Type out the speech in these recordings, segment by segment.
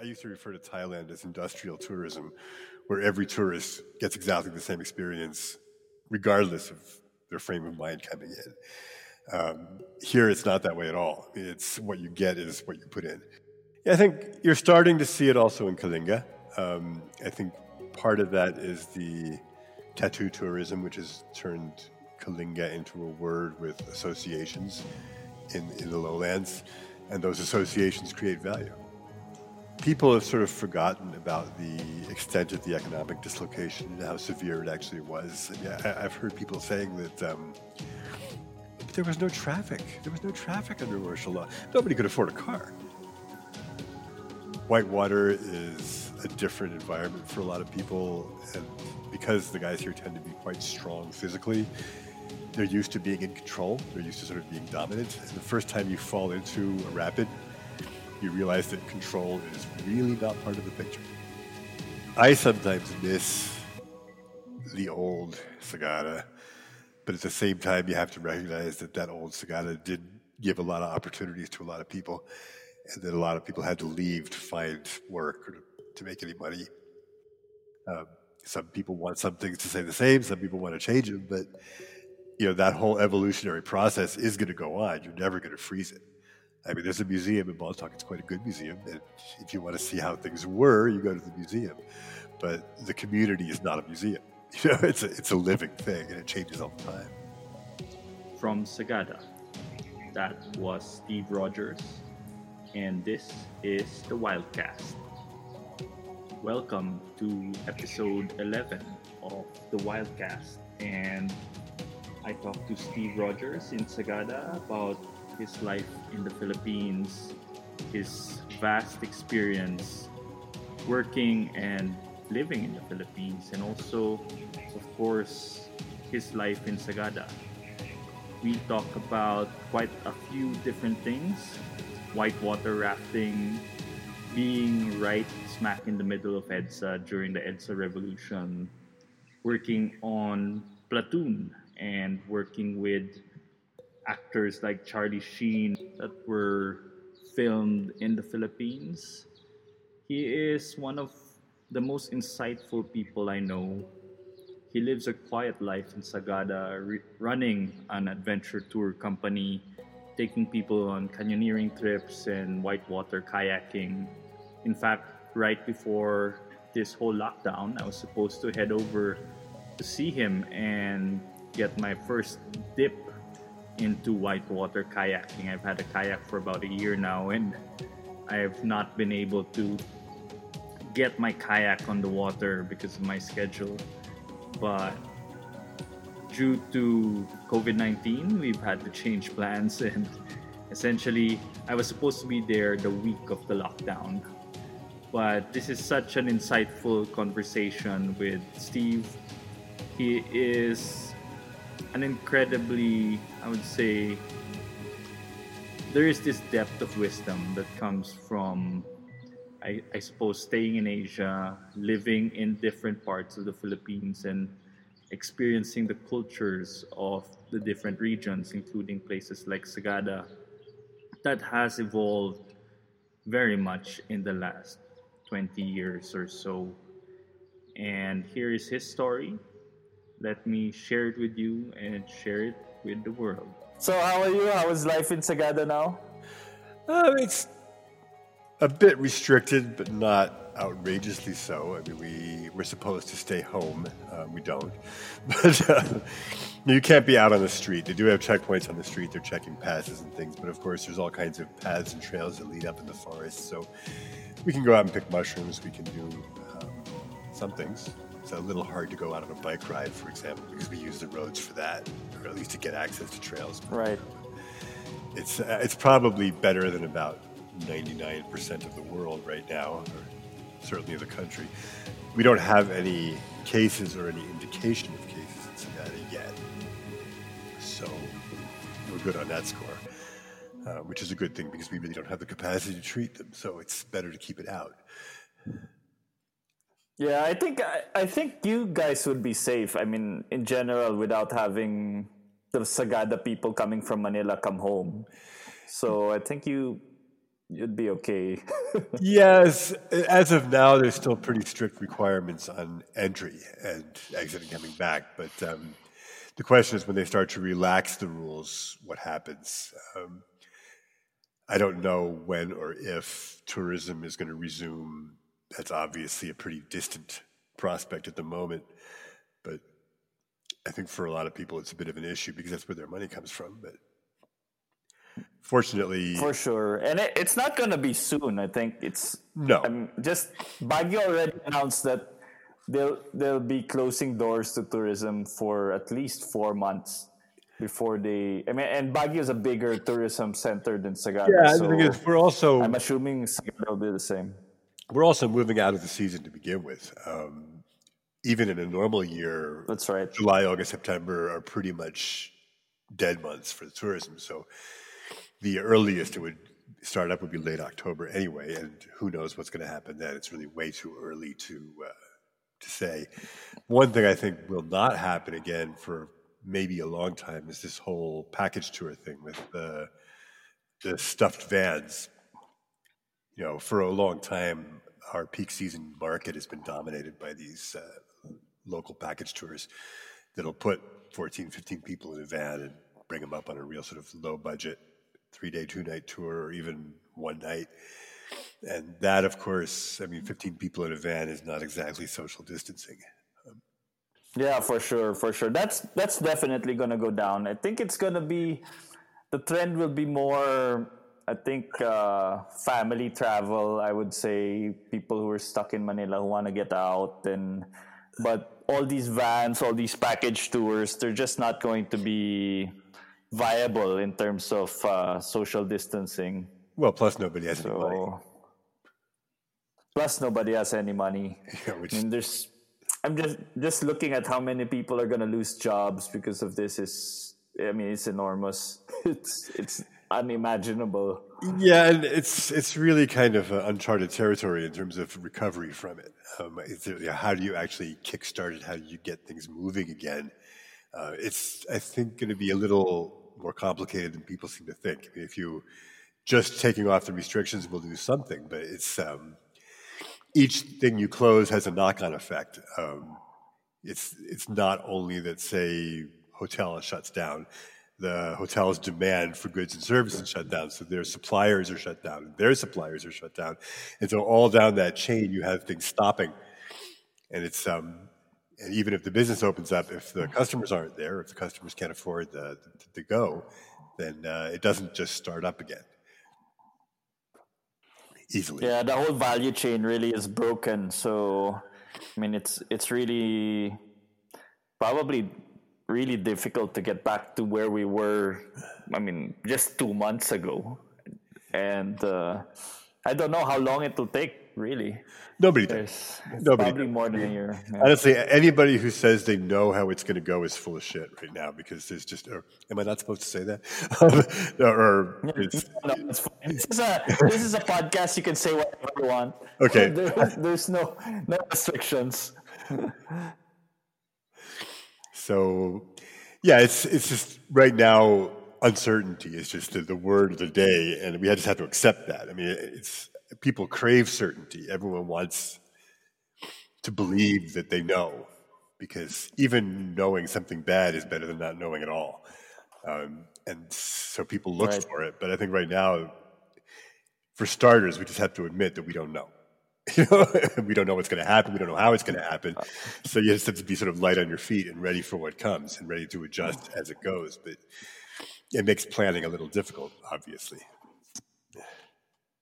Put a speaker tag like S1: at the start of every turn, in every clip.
S1: I used to refer to Thailand as industrial tourism, where every tourist gets exactly the same experience, regardless of their frame of mind coming in. Um, here, it's not that way at all. It's what you get is what you put in. I think you're starting to see it also in Kalinga. Um, I think part of that is the tattoo tourism, which has turned Kalinga into a word with associations in, in the lowlands, and those associations create value. People have sort of forgotten about the extent of the economic dislocation and how severe it actually was. I, have heard people saying that um, there was no traffic. There was no traffic under martial law. Nobody could afford a car. Whitewater is a different environment for a lot of people, and because the guys here tend to be quite strong physically, they're used to being in control. They're used to sort of being dominant. And the first time you fall into a rapid, you realize that control is really not part of the picture. I sometimes miss the old Sagada, but at the same time, you have to recognize that that old Sagada did give a lot of opportunities to a lot of people, and that a lot of people had to leave to find work or to, to make any money. Um, some people want some things to stay the same, some people want to change them, but you know that whole evolutionary process is going to go on. You're never going to freeze it. I mean, there's a museum in Bontoc. It's quite a good museum, and if you want to see how things were, you go to the museum. But the community is not a museum. You know, it's a, it's a living thing, and it changes all the time.
S2: From Sagada, that was Steve Rogers, and this is the Wildcast. Welcome to episode 11 of the Wildcast, and I talked to Steve Rogers in Sagada about his life in the Philippines, his vast experience working and living in the Philippines, and also, of course, his life in Sagada. We talk about quite a few different things whitewater rafting, being right smack in the middle of EDSA during the EDSA revolution, working on Platoon, and working with actors like Charlie Sheen that were filmed in the Philippines. He is one of the most insightful people I know. He lives a quiet life in Sagada, re- running an adventure tour company, taking people on canyoneering trips and whitewater kayaking. In fact, right before this whole lockdown, I was supposed to head over to see him and get my first dip into whitewater kayaking. I've had a kayak for about a year now and I have not been able to get my kayak on the water because of my schedule. But due to COVID 19, we've had to change plans and essentially I was supposed to be there the week of the lockdown. But this is such an insightful conversation with Steve. He is an incredibly, I would say, there is this depth of wisdom that comes from, I, I suppose, staying in Asia, living in different parts of the Philippines, and experiencing the cultures of the different regions, including places like Sagada, that has evolved very much in the last 20 years or so. And here is his story let me share it with you and share it with the world.
S3: So, how are you? How is life in Sagada now?
S1: Uh, it's a bit restricted, but not outrageously so. I mean, we we're supposed to stay home. Uh, we don't, but uh, you can't be out on the street. They do have checkpoints on the street. They're checking passes and things, but of course, there's all kinds of paths and trails that lead up in the forest. So we can go out and pick mushrooms. We can do um, some things. It's a little hard to go out on a bike ride, for example, because we use the roads for that, or at least to get access to trails.
S3: Right.
S1: It's uh, it's probably better than about 99% of the world right now, or certainly of the country. We don't have any cases or any indication of cases in Sagada yet, so we're good on that score. Uh, which is a good thing because we really don't have the capacity to treat them. So it's better to keep it out.
S3: Yeah, I think I, I think you guys would be safe. I mean, in general, without having the Sagada people coming from Manila come home. So I think you
S2: you'd be okay.
S1: yes, as of now, there's still pretty strict requirements on entry and exit and coming back. But um, the question is when they start to relax the rules, what happens? Um, I don't know when or if tourism is going to resume. That's obviously a pretty distant prospect at the moment. But I think for a lot of people, it's a bit of an issue because that's where their money comes from. But fortunately,
S2: for sure, and it, it's not going to be soon. I think it's
S1: no.
S2: I'm just Baguio already announced that they'll they'll be closing doors to tourism for at least four months before they. I mean, and Baguio is a bigger tourism center than Sagada.
S1: Yeah,
S2: so
S1: the thing we're also.
S2: I'm assuming Sagada will be the same.
S1: We're also moving out of the season to begin with. Um, even in a normal year,
S2: that's right.
S1: July, August, September are pretty much dead months for the tourism. So the earliest it would start up would be late October anyway, and who knows what's going to happen then? It's really way too early to uh, to say. One thing I think will not happen again for maybe a long time is this whole package tour thing with the the stuffed vans. You know, for a long time, our peak season market has been dominated by these uh, local package tours that'll put 14, 15 people in a van and bring them up on a real sort of low budget three day, two night tour, or even one night. And that, of course, I mean, 15 people in a van is not exactly social distancing.
S2: Yeah, for sure, for sure. That's that's definitely going to go down. I think it's going to be the trend will be more. I think uh, family travel. I would say people who are stuck in Manila who want to get out, and but all these vans, all these package tours, they're just not going to be viable in terms of uh, social distancing.
S1: Well, plus nobody has so, any money.
S2: Plus nobody has any money. Yeah, which... I mean, there's. I'm just just looking at how many people are going to lose jobs because of this. Is I mean, it's enormous. It's it's unimaginable.
S1: Yeah, and it's it's really kind of uncharted territory in terms of recovery from it. Um, there, how do you actually kickstart it? How do you get things moving again? uh, it's I think going to be a little more complicated than people seem to think. I mean, if you just taking off the restrictions will do something, but it's um, each thing you close has a knock-on effect. Um, it's it's not only that say hotel shuts down, the hotel's demand for goods and services shut down, so their suppliers are shut down, their suppliers are shut down, and so all down that chain you have things stopping, and it's um, and even if the business opens up, if the customers aren't there, if the customers can't afford the, to go, then uh, it doesn't just start up again easily.
S2: Yeah, the whole value chain really is broken. So, I mean, it's it's really probably really difficult to get back to where we were. I mean, just two months ago, and uh, I don't know how long it will take. Really,
S1: Nobody does. Nobody.
S2: Probably more than a year.
S1: Yeah. Honestly, anybody who says they know how it's going to go is full of shit right now because there's just. Or, am I not supposed to say that? or
S2: no, it's fine. This is, a, this is a podcast. You can say whatever you want.
S1: Okay.
S2: There, there's no no restrictions.
S1: so, yeah, it's it's just right now uncertainty is just the, the word of the day, and we just have to accept that. I mean, it's people crave certainty. Everyone wants to believe that they know, because even knowing something bad is better than not knowing at all. Um, and so people look right. for it. But I think right now, for starters, we just have to admit that we don't know. You know, we don't know what's going to happen. We don't know how it's going to happen. Uh, so you just have to be sort of light on your feet and ready for what comes and ready to adjust as it goes. But it makes planning a little difficult, obviously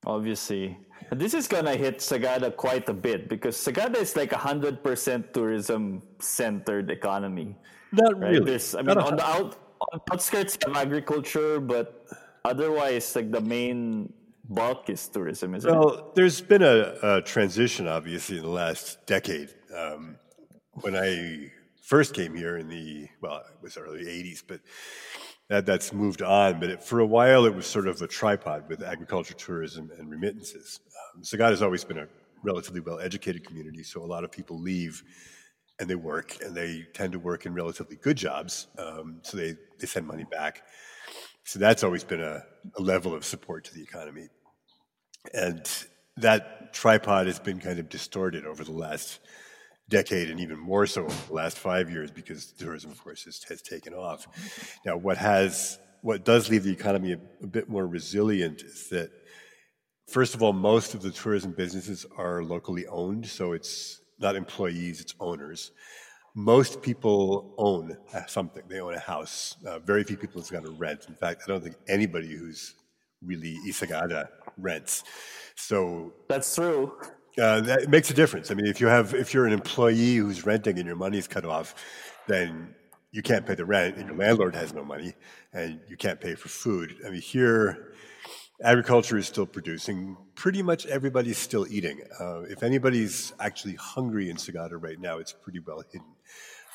S2: obviously. This is gonna hit Sagada quite a bit because Sagada is like a hundred percent tourism centered economy.
S1: Not right? really.
S2: There's, I mean, on the out on outskirts of agriculture, but otherwise, like the main bulk is tourism, isn't
S1: well,
S2: it?
S1: Well, there's been a, a, transition, obviously, in the last decade. Um, when I first came here in the well, it was early '80s, but that, that's moved on, but it, for a while it was sort of a tripod with agriculture, tourism, and remittances. Um, Sagada has always been a relatively well educated community, so a lot of people leave and they work, and they tend to work in relatively good jobs, um, so they, they send money back. So that's always been a, a level of support to the economy. And that tripod has been kind of distorted over the last decade and even more so over the last five years because tourism, of course, has, has taken off. Now, what has what does leave the economy a, a bit more resilient is that, first of all, most of the tourism businesses are locally owned, so it's not employees, it's owners. Most people own something. They own a house. Uh, very few people have got to rent. In fact, I don't think anybody who's really Isagada rents. So
S2: that's true.
S1: Uh, that makes a difference. I mean, if you have if you're an employee who's renting and your money's cut off, then you can't pay the rent, and your landlord has no money, and you can't pay for food. I mean, here, agriculture is still producing. Pretty much everybody's still eating. Uh, if anybody's actually hungry in Sagada right now, it's pretty well hidden.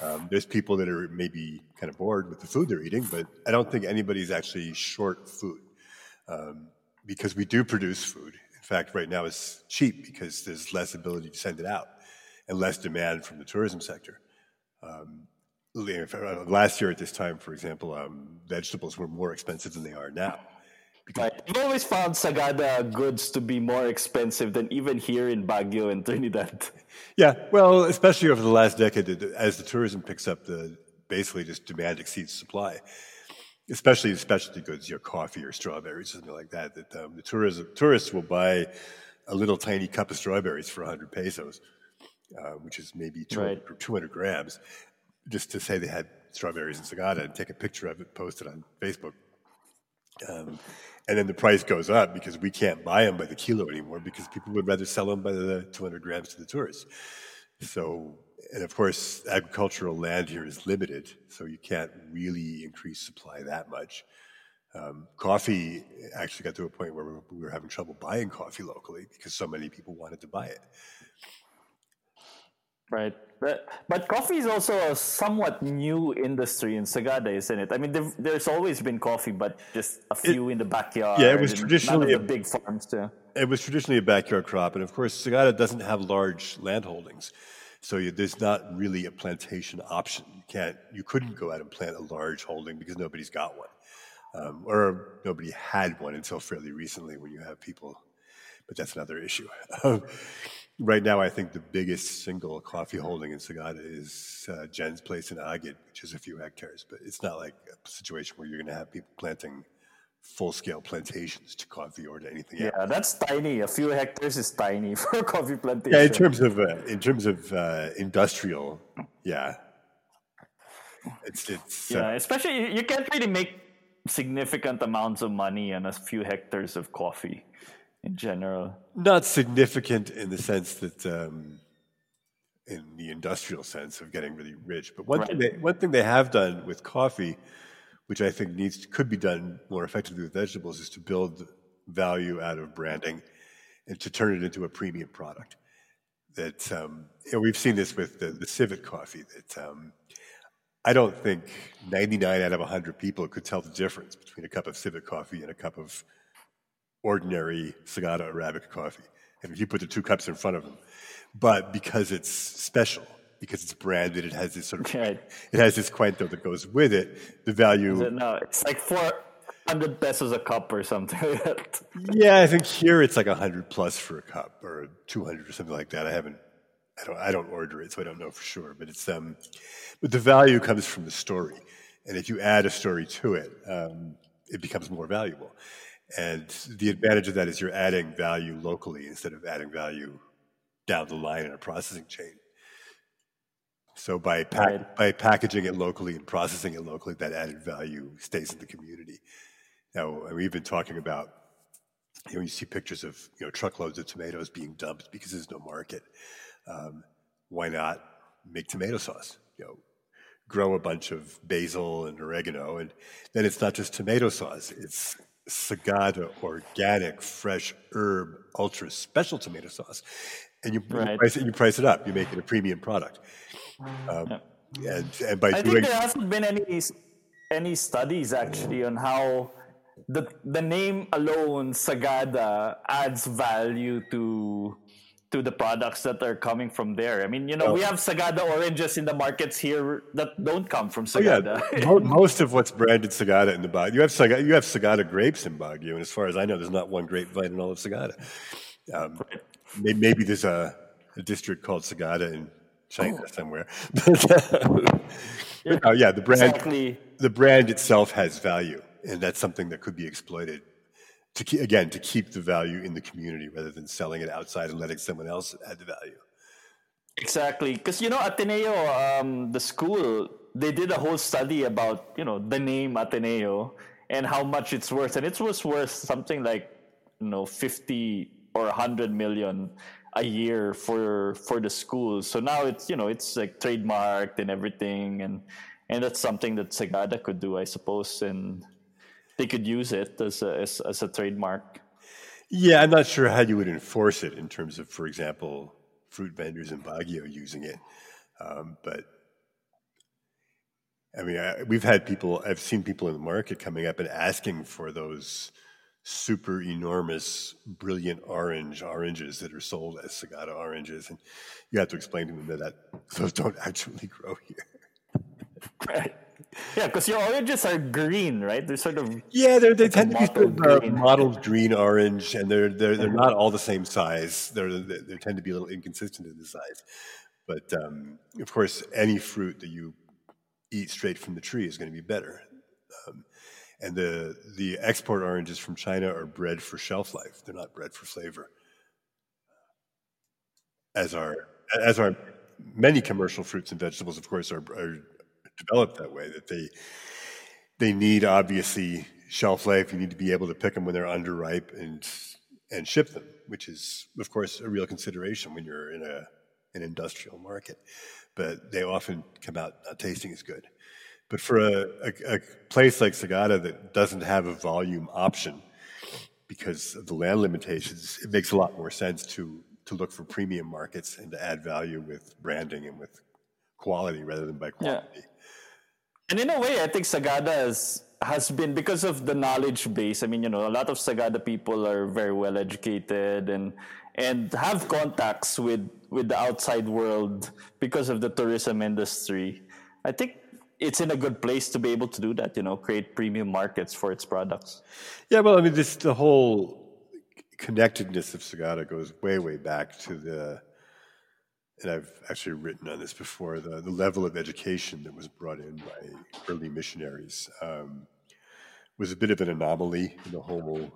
S1: Um, there's people that are maybe kind of bored with the food they're eating, but I don't think anybody's actually short food um, because we do produce food In fact, right now it's cheap because there's less ability to send it out and less demand from the tourism sector. Um, last year at this time, for example, um, vegetables were more expensive than they are now.
S2: Right. I've always found Sagada goods to be more expensive than even here in Baguio and Trinidad.
S1: Yeah, well, especially over the last decade, as the tourism picks up, the basically just demand exceeds supply especially specialty goods, your coffee or strawberries, something like that. That um, the tourism, tourists will buy a little tiny cup of strawberries for 100 pesos, uh, which is maybe 200, right. 200, grams, just to say they had strawberries in Sagada and take a picture of it, post it on Facebook. Um, and then the price goes up because we can't buy them by the kilo anymore because people would rather sell them by the 200 grams to the tourists. So and of course, agricultural land here is limited, so you can't really increase supply that much. Um, coffee actually got to a point where we were having trouble buying coffee locally because so many people wanted to buy it.
S2: Right, but but coffee is also a somewhat new industry in Sagada, isn't it? I mean, there's always been coffee, but just a few it, in the backyard.
S1: Yeah, it was traditionally
S2: a big farms too.
S1: It was traditionally a backyard crop, and of course, Sagada doesn't have large land holdings. So you, there's not really a plantation option. You can't, you couldn't go out and plant a large holding because nobody's got one, um, or nobody had one until fairly recently. When you have people, but that's another issue. right now, I think the biggest single coffee holding in Sagada is uh, Jen's place in Aguid, which is a few hectares. But it's not like a situation where you're going to have people planting full scale plantations to coffee or to anything
S2: yeah,
S1: else.
S2: that's tiny. A few hectares is tiny for a coffee plantation.
S1: Yeah, in terms of uh, in terms of uh, industrial, yeah, it's it's
S2: uh, yeah. especially you can't really make significant amounts of money on a few hectares of coffee in general.
S1: Not significant in the sense that. Um, in the industrial sense of getting really rich, but one right. thing they, one thing they have done with coffee which I think needs could be done more effectively with vegetables, is to build value out of branding and to turn it into a premium product. That um, you know, we've seen this with the, the civet coffee. That um, I don't think 99 out of 100 people could tell the difference between a cup of civet coffee and a cup of ordinary Sagada Arabica coffee. And if you put the two cups in front of them, but because it's special, because it's branded. It has this sort of right. it has this cuento that goes with it. The value.
S2: It, no, it's like four hundred pesos a cup or something.
S1: yeah, I think here it's like a hundred plus for a cup or two hundred or something like that. I haven't. I don't. I don't order it, so I don't know for sure. But it's um, but the value comes from the story, and if you add a story to it, um, it becomes more valuable. And the advantage of that is you're adding value locally instead of adding value down the line in a processing chain. So by pack, by packaging it locally and processing it locally, that added value stays in the community. Now we've been talking about you know you see pictures of you know truckloads of tomatoes being dumped because there's no market. Um, why not make tomato sauce? You know, grow a bunch of basil and oregano, and then it's not just tomato sauce; it's Sagada organic fresh herb ultra special tomato sauce, and you, right. you, price it, you price it up. You make it a premium product. Um, yeah. and, and by
S2: I
S1: doing,
S2: think there hasn't been any any studies actually on how the the name alone Sagada adds value to to the products that are coming from there. I mean, you know,
S1: Oh.
S2: we have Sagada oranges in the markets here that don't come from Sagada.
S1: Oh, yeah, mo- most of what's branded Sagada in the Baguio. You have Sagada, you have Sagada grapes in Baguio, and as far as I know, there's not one grapevine in all of Sagada. Um, may- maybe there's a, a district called Sagada in China somewhere. But, uh, yeah, the brand
S2: exactly.
S1: the brand itself has value, and that's something that could be exploited. To keep, again, to keep the value in the community rather than selling it outside and letting someone else add the value.
S2: Exactly, because you know Ateneo, um, the school, they did a whole study about you know the name Ateneo and how much it's worth, and it was worth something like you know fifty or hundred million a year for for the school. So now it's you know it's like trademarked and everything, and and that's something that Sagada could do, I suppose, and they could use it as a as, as a trademark.
S1: Yeah, I'm not sure how you would enforce it in terms of, for example, fruit vendors in Baguio using it. Um, but I mean, I, we've had people, I've seen people in the market coming up and asking for those super enormous, brilliant orange oranges that are sold as Sagada oranges. And you have to explain to them that, that those don't actually grow here.
S2: Right. Yeah, because your oranges are green, right? They're sort of
S1: Yeah, they're, they tend to be sort of,
S2: mottled green.
S1: mottled green orange, and they're they're they're not all the same size. They're they they tend to be a little inconsistent in the size. But um, of course, any fruit that you eat straight from the tree is going to be better. Um, and the the export oranges from China are bred for shelf life. They're not bred for flavor. As are as are many commercial fruits and vegetables, of course, are, are developed that way. That they they need obviously shelf life. You need to be able to pick them when they're underripe and and ship them, which is of course a real consideration when you're in a an industrial market. But they often come out not tasting as good. But for a, a, a place like Sagada that doesn't have a volume option because of the land limitations, it makes a lot more sense to to look for premium markets and to add value with branding and with quality rather than by
S2: Yeah. And in a way, I think Sagada has, has been because of the knowledge base. I mean, you know, a lot of Sagada people are very well educated and and have contacts with with the outside world because of the tourism industry. I think it's in a good place to be able to do that. You know, create premium markets for its products.
S1: Yeah, well, I mean, this the whole connectedness of Sagada goes way, way back to the, and I've actually written on this before, the, the level of education that was brought in by early missionaries um, was a bit of an anomaly in the whole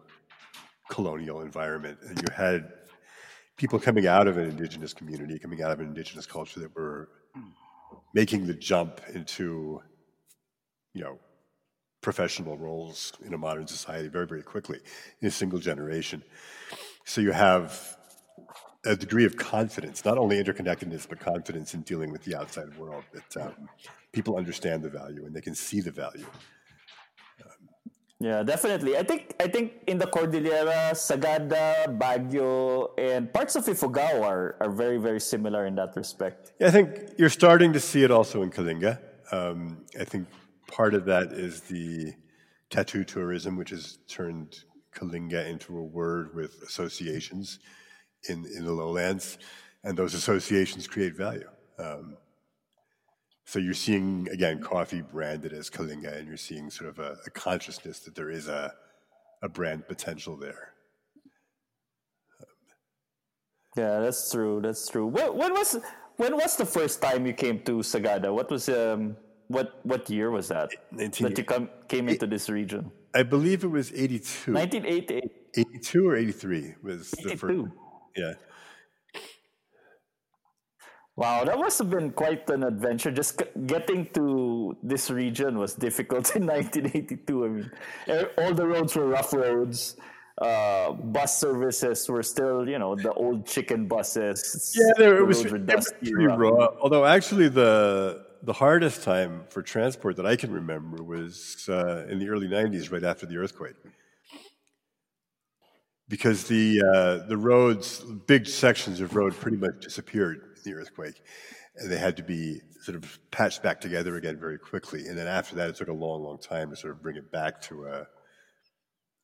S1: colonial environment. And you had people coming out of an indigenous community, coming out of an indigenous culture that were making the jump into, you know, professional roles in a modern society very, very quickly in a single generation. So you have a degree of confidence, not only interconnectedness, but confidence in dealing with the outside world that um, people understand the value and they can see the value.
S2: Yeah, definitely. I think I think in the Cordillera, Sagada, Baguio, and parts of Ifugao are, are very very similar in that respect.
S1: Yeah, I think you're starting to see it also in Kalinga. Um, I think part of that is the tattoo tourism, which has turned Kalinga into a word with associations in, in the lowlands, and those associations create value. Um, so you're seeing again coffee branded as Kalinga, and you're seeing sort of a, a consciousness that there is a, a brand potential there.
S2: Yeah, that's true. That's true. When, when was when was the first time you came to Sagada? What was um what what year was that
S1: 19
S2: that you come came into this region?
S1: I believe it was 82.
S2: 1988.
S1: 82 or 83 was the first.
S2: 82.
S1: Yeah.
S2: Wow, that must have been quite an adventure. Just c- getting to this region was difficult in 1982. I mean, all the roads were rough roads. Uh, bus services were still, you know, the old chicken buses.
S1: Yeah, there,
S2: The
S1: it was, it was
S2: dusty,
S1: pretty
S2: rough.
S1: raw. Although actually, the the hardest time for transport that I can remember was uh, in the early '90s, right after the earthquake, because the uh, the roads, big sections of road, pretty much disappeared in the earthquake, and they had to be sort of patched back together again very quickly. And then after that, it took a long, long time to sort of bring it back to a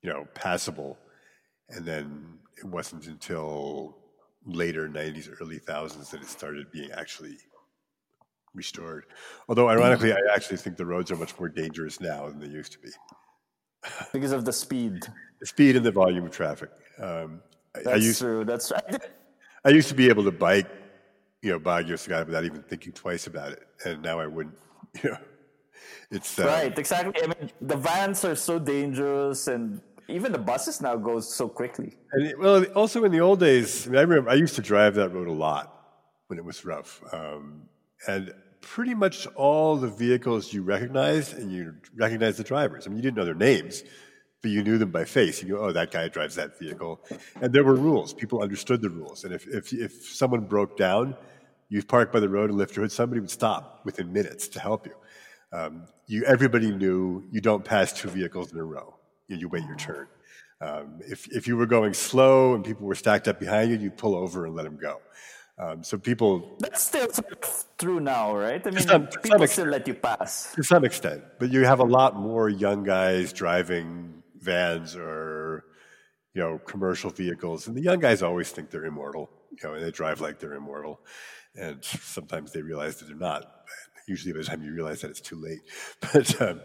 S1: you know passable. And then it wasn't until later 90s, early thousands that it started being actually restored. Although, ironically, I actually think the roads are much more dangerous now than they used to be.
S2: because of the speed.
S1: The speed and the volume of traffic. Um,
S2: That's
S1: I used,
S2: true. That's right.
S1: I used to be able to bike, you know, Baguio Sagada without even thinking twice about it, and now I wouldn't. You know, it's uh,
S2: Right, exactly. I mean, the vans are so dangerous, and even the buses now go so quickly.
S1: And it- well, also in the old days, I, mean, I remember I used to drive that road a lot when it was rough, um, and pretty much all the vehicles you recognized, and you recognized the drivers. I mean, you didn't know their names, but you knew them by face. You knew, oh, that guy drives that vehicle, and there were rules. People understood the rules, and if if if someone broke down, you parked by the road and lift your hood. Somebody would stop within minutes to help you. Um, you everybody knew you don't pass two vehicles in a row. You, you wait your turn. Um, if if you were going slow and people were stacked up behind you, you pull over and let them go. Um, so people,
S2: That's still true now, right? I mean,
S1: some
S2: people
S1: extent.
S2: still let you pass.
S1: to some extent, but you have a lot more young guys driving vans or you know commercial vehicles, and the young guys always think they're immortal. You know, and they drive like they're immortal, and sometimes they realize that they're not. Usually, by the time you realize that, it's too late. But um,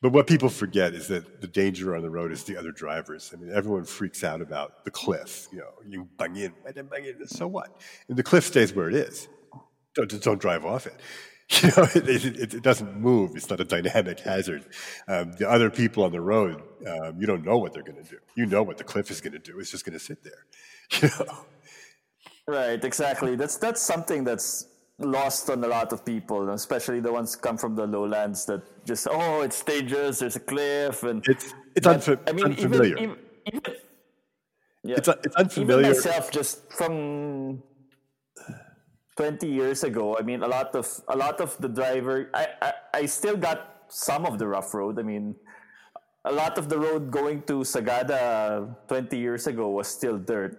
S1: but what people forget is that the danger on the road is the other drivers. I mean, everyone freaks out about the cliff. You know, you bang in, bang in. So what? And the cliff stays where it is. Don't, just don't drive off it. You know, it, it, it doesn't move. It's not a dynamic hazard. Um, the other people on the road, um, you don't know what they're going to do. You know what the cliff is going to do. It's just going to sit there. You know.
S2: Right, exactly. That's that's something that's lost on a lot of people, especially the ones come from the lowlands that just oh, it's dangerous. There's a cliff, and
S1: It's it's
S2: But,
S1: unfa-
S2: I mean,
S1: unfamiliar.
S2: Even, even, even, yeah.
S1: it's it's
S2: even myself, just from twenty years ago, I mean, a lot of a lot of the driver, I, I I still got some of the rough road. I mean, a lot of the road going to Sagada twenty years ago was still dirt,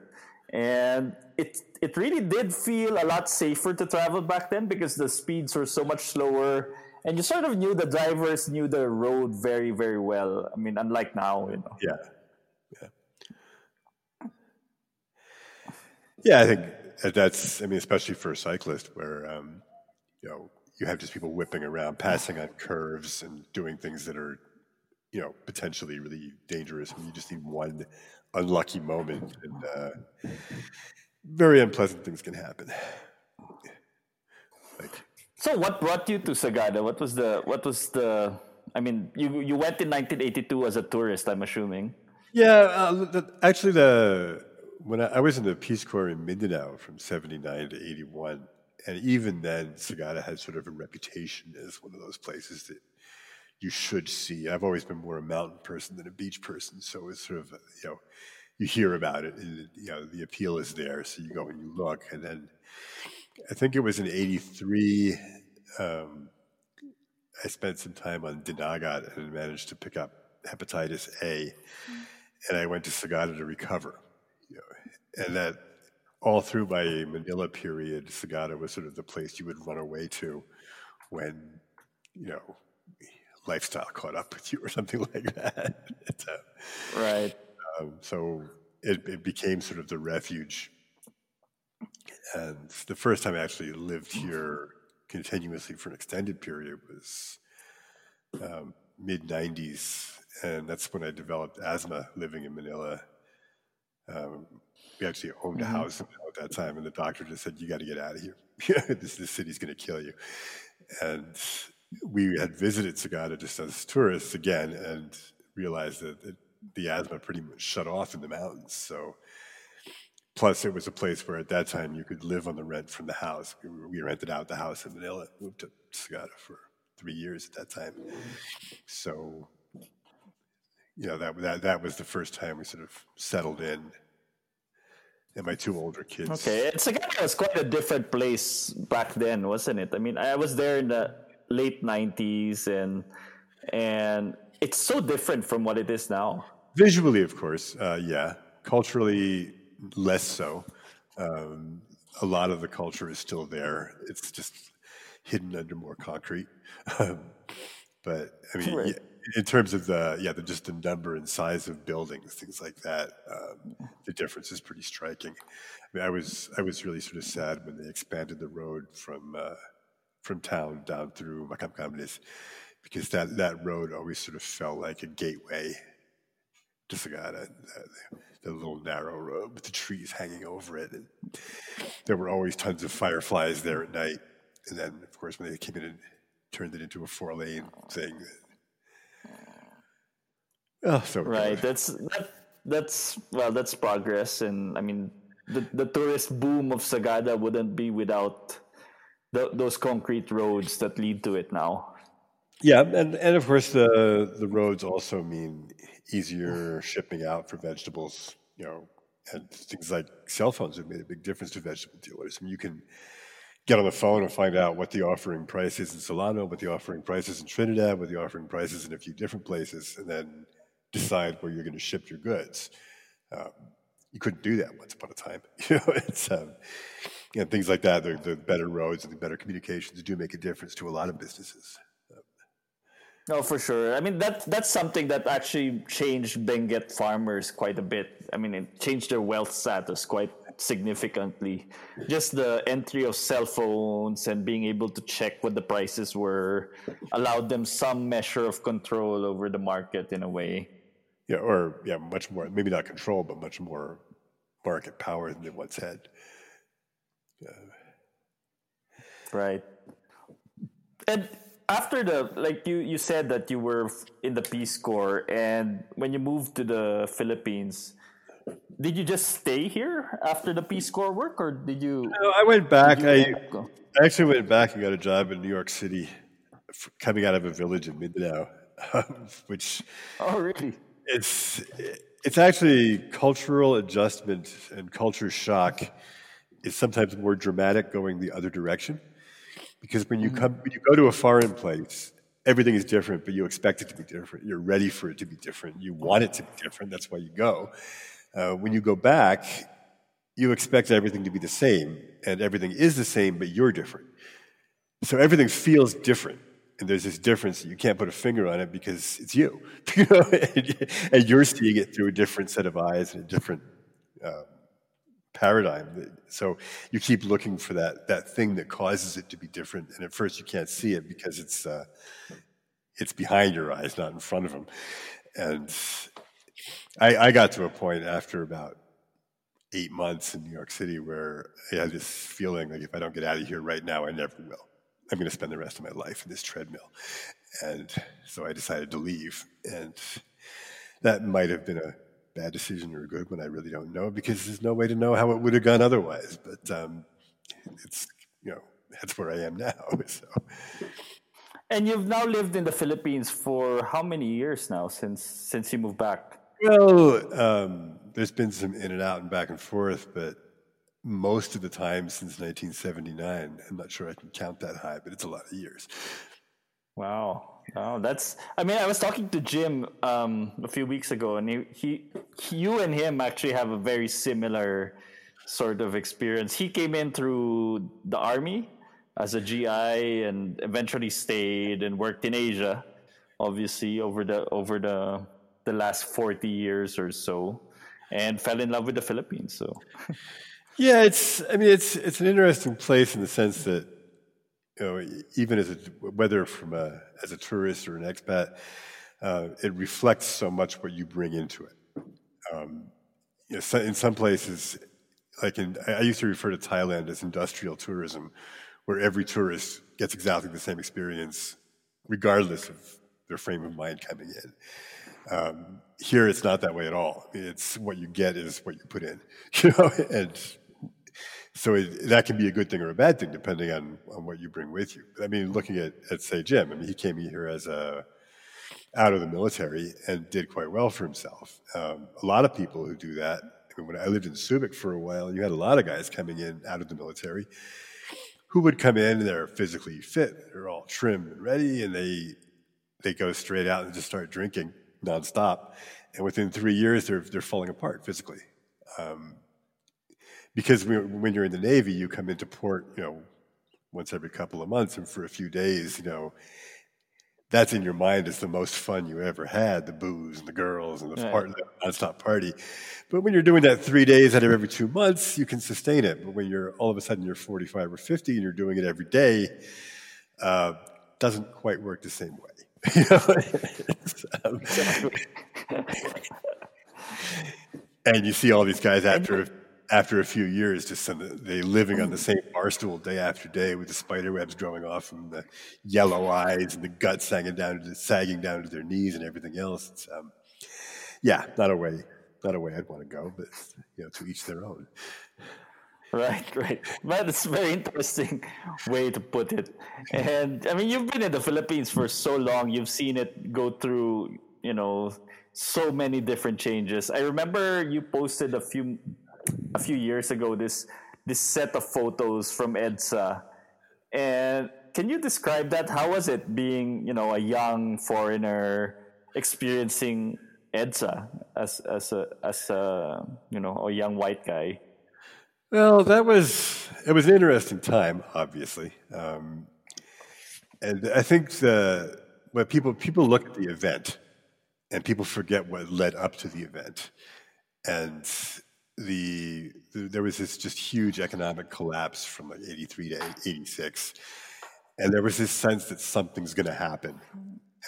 S2: and it it really did feel a lot safer to travel back then because the speeds were so much slower. And you sort of knew the drivers knew the road very, very well. I mean, unlike now, you know.
S1: Yeah. Yeah. Yeah, I think that's, I mean, especially for a cyclist where, um, you know, you have just people whipping around, passing on curves and doing things that are, you know, potentially really dangerous. And you just need one unlucky moment and uh, very unpleasant things can happen. Like,
S2: So, what brought you to Sagada? What was the what was the? I mean, you you went in 1982 as a tourist, I'm assuming.
S1: Yeah, uh, the, actually, the when I, I was in the Peace Corps in Mindanao from '79 to '81, and even then, Sagada had sort of a reputation as one of those places that you should see. I've always been more a mountain person than a beach person, so it's sort of you know you hear about it, and you know the appeal is there, so you go and you look, and then I think it was in '83. Um, I spent some time on Dinagat and managed to pick up hepatitis A, and I went to Sagada to recover. And that all through my Manila period, Sagada was sort of the place you would run away to when you know lifestyle caught up with you or something like that. Uh,
S2: Right.
S1: um, so it, it became sort of the refuge. And the first time I actually lived here continuously for an extended period was um, mid 90s. And that's when I developed asthma living in Manila. Um, we actually owned a mm-hmm. house at that time, and the doctor just said, You got to get out of here. this, this city's going to kill you. And we had visited Sagada just as tourists again and realized that, that the asthma pretty much shut off in the mountains. So, plus, it was a place where at that time you could live on the rent from the house. We, we rented out the house in Manila, moved to Sagada for three years at that time. So, you know, that, that, that was the first time we sort of settled in. And my two older kids.
S2: Okay. And Sagada was quite a different place back then, wasn't it? I mean, I was there in the late 90s, and and it's so different from what it is now.
S1: Visually, of course, uh, yeah. Culturally, less so. Um, a lot of the culture is still there. It's just hidden under more concrete. but but I mean,
S2: Right.
S1: yeah, in terms of the yeah, the just the number and size of buildings, things like that, um, the difference is pretty striking. I mean, I was I was really sort of sad when they expanded the road from uh, from town down through Makam Kamlis, because that that road always sort of felt like a gateway to Sagada. The, the little narrow road with the trees hanging over it, and there were always tons of fireflies there at night. And then, of course, when they came in and turned it into a four lane thing. Oh, so
S2: Right.
S1: good.
S2: That's that, that's well, that's progress, and I mean, the the tourist boom of Sagada wouldn't be without the, those concrete roads that lead to it now.
S1: Yeah, and, and of course the the roads also mean easier shipping out for vegetables, you know, and things like cell phones have made a big difference to vegetable dealers. I mean, you can get on the phone and find out what the offering price is in Solano, what the offering price is in Trinidad, what the offering price is in a few different places, and then decide where you're going to ship your goods. Um, you couldn't do that once upon a time. You know, it's um, you know, things like that. The, the better roads and the better communications do make a difference to a lot of businesses.
S2: No, for sure. I mean that that's something that actually changed Benguet farmers quite a bit. I mean, it changed their wealth status quite significantly. Just the entry of cell phones and being able to check what the prices were allowed them some measure of control over the market in a way.
S1: Yeah, or yeah, much more. Maybe not control, but much more market power than they once had.
S2: Right. And after the like you you said that you were in the Peace Corps and when you moved to the Philippines did you just stay here after the Peace Corps work or did you
S1: No, I went back. I, I actually went back and got a job in New York City, coming out of a village in Mindanao, which
S2: Oh really?
S1: It's it's actually cultural adjustment and culture shock is sometimes more dramatic going the other direction. Because when you come when you go to a foreign place everything is different but you expect it to be different. You're ready for it to be different. You want it to be different. That's why you go. Uh, when you go back you expect everything to be the same and everything is the same but you're different. So everything feels different there's this difference that you can't put a finger on it because it's you, and you're seeing it through a different set of eyes and a different um, paradigm. So you keep looking for that that thing that causes it to be different, and at first you can't see it because it's uh, it's behind your eyes, not in front of them. And I, I got to a point after about eight months in New York City where I had this feeling like if I don't get out of here right now, I never will. I'm going to spend the rest of my life in this treadmill. And so I decided to leave. And that might have been a bad decision or a good one. I really don't know because there's no way to know how it would have gone otherwise. But um, it's, you know, that's where I am now. So
S2: And you've now lived in the Philippines for how many years now since since you moved back?
S1: Well, um, there's been some in and out and back and forth, but most of the time since 1979, I'm not sure I can count that high, but it's a lot of years.
S2: Wow. Wow, that's. I mean, I was talking to Jim um, a few weeks ago, and he, he, you and him actually have a very similar sort of experience. He came in through the army as a GI, and eventually stayed and worked in Asia, obviously over the over the the last forty years or so, and fell in love with the Philippines. So,
S1: Yeah, it's. I mean, it's it's an interesting place in the sense that you know, even as a whether from a as a tourist or an expat, uh, it reflects so much what you bring into it. Um, you know, so- in some places, like in, I used to refer to Thailand as industrial tourism, where every tourist gets exactly the same experience, regardless of their frame of mind coming in. Um, here, it's not that way at all. It's what you get is what you put in, you know, and so it, that can be a good thing or a bad thing depending on, on what you bring with you. I mean, looking at, at say Jim, I mean, he came here as a out of the military and did quite well for himself. Um, a lot of people who do that. I mean, when I lived in Subic for a while, you had a lot of guys coming in out of the military who would come in and they're physically fit, they're all trim and ready, and they they go straight out and just start drinking nonstop. And within three years, they're they're falling apart physically. Um, because when when you're in the Navy, you come into port, you know, once every couple of months, and for a few days, you know, that's in your mind as the most fun you ever had the booze and the girls and the
S2: Yeah.
S1: part, nonstop party. But when you're doing that three days out of every two months, you can sustain it. But when you're all of a sudden you're 45 or 50 and you're doing it every day, uh, doesn't quite work the same way. You know? It's, um, and you see all these guys after after a few years, just they living on the same bar stool day after day with the spider webs growing off and the yellow eyes and the guts sagging down to sagging down to their knees and everything else. It's, um, yeah, not a way, not a way I'd want to go, but you know, to each their own.
S2: Right, right. But it's a very interesting way to put it. And I mean, you've been in the Philippines for so long. You've seen it go through, you know, so many different changes. I remember you posted a few a few years ago this this set of photos from EDSA. And can you describe that? How was it being, you know, a young foreigner experiencing EDSA as as a as a you know a young white guy?
S1: Well, that was it was an interesting time, obviously, um, and I think the when people people look at the event and people forget what led up to the event, and the, the there was this just huge economic collapse from like eighty three to eighty six, and there was this sense that something's going to happen,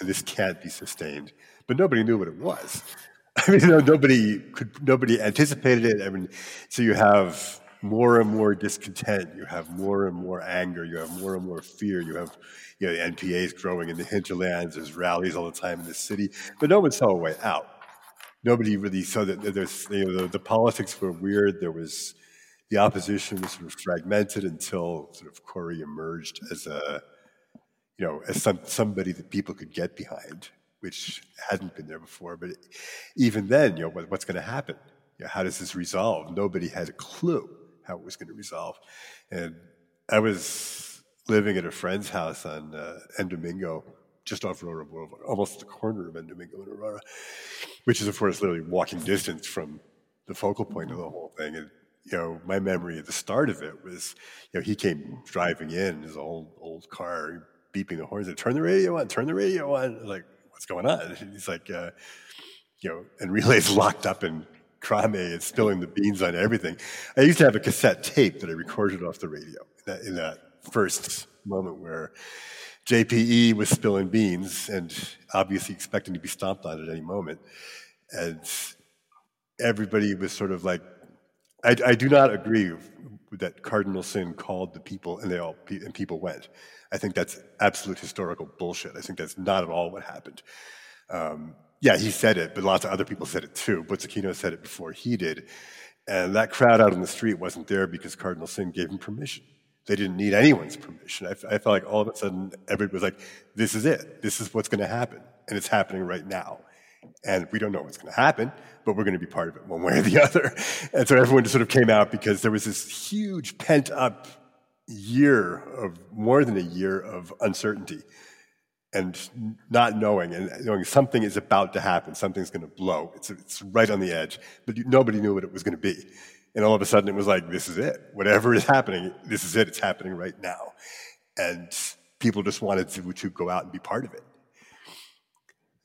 S1: and this can't be sustained, but nobody knew what it was. I mean, you know, nobody could, nobody anticipated it. I mean, so you have more and more discontent. You have more and more anger. You have more and more fear. You have, you know, NPAs growing in the hinterlands. There's rallies all the time in the city, but no one saw a way out. Nobody really saw that there's, you know, the, the politics were weird. There was, the opposition was sort of fragmented until sort of Cory emerged as a, you know, as some, somebody that people could get behind, which hadn't been there before. But even then, you know, what, what's going to happen? You know, how does this resolve? Nobody had a clue how it was going to resolve. And I was living at a friend's house on uh, Domingo, just off Aurora Boulevard, almost the corner of N. Domingo and Aurora, which is, of course, literally walking distance from the focal point of the whole thing. And you know, my memory at the start of it was, you know, he came driving in in his old old car, beeping the horns and turn the radio on, turn the radio on. Like, what's going on? And he's like, uh, you know, and relays locked up in Crame and spilling the beans on everything. I used to have a cassette tape that I recorded off the radio in that, in that first moment where JPE was spilling beans and obviously expecting to be stomped on at any moment. And everybody was sort of like, I, I do not agree that Cardinal Sin called the people and they all and people went. I think that's absolute historical bullshit. I think that's not at all what happened. Um, yeah, he said it, but lots of other people said it too. Butz Aquino said it before he did. And that crowd out on the street wasn't there because Cardinal Sin gave him permission. They didn't need anyone's permission. I, I felt like all of a sudden everybody was like, this is it. This is what's going to happen. And it's happening right now. And we don't know what's going to happen, but we're going to be part of it one way or the other. And so everyone just sort of came out because there was this huge pent up year of more than a year of uncertainty and not knowing and knowing something is about to happen, something's going to blow. It's, it's right on the edge, but nobody knew what it was going to be. And all of a sudden it was like, this is it. Whatever is happening, this is it. It's happening right now. And people just wanted to, to go out and be part of it.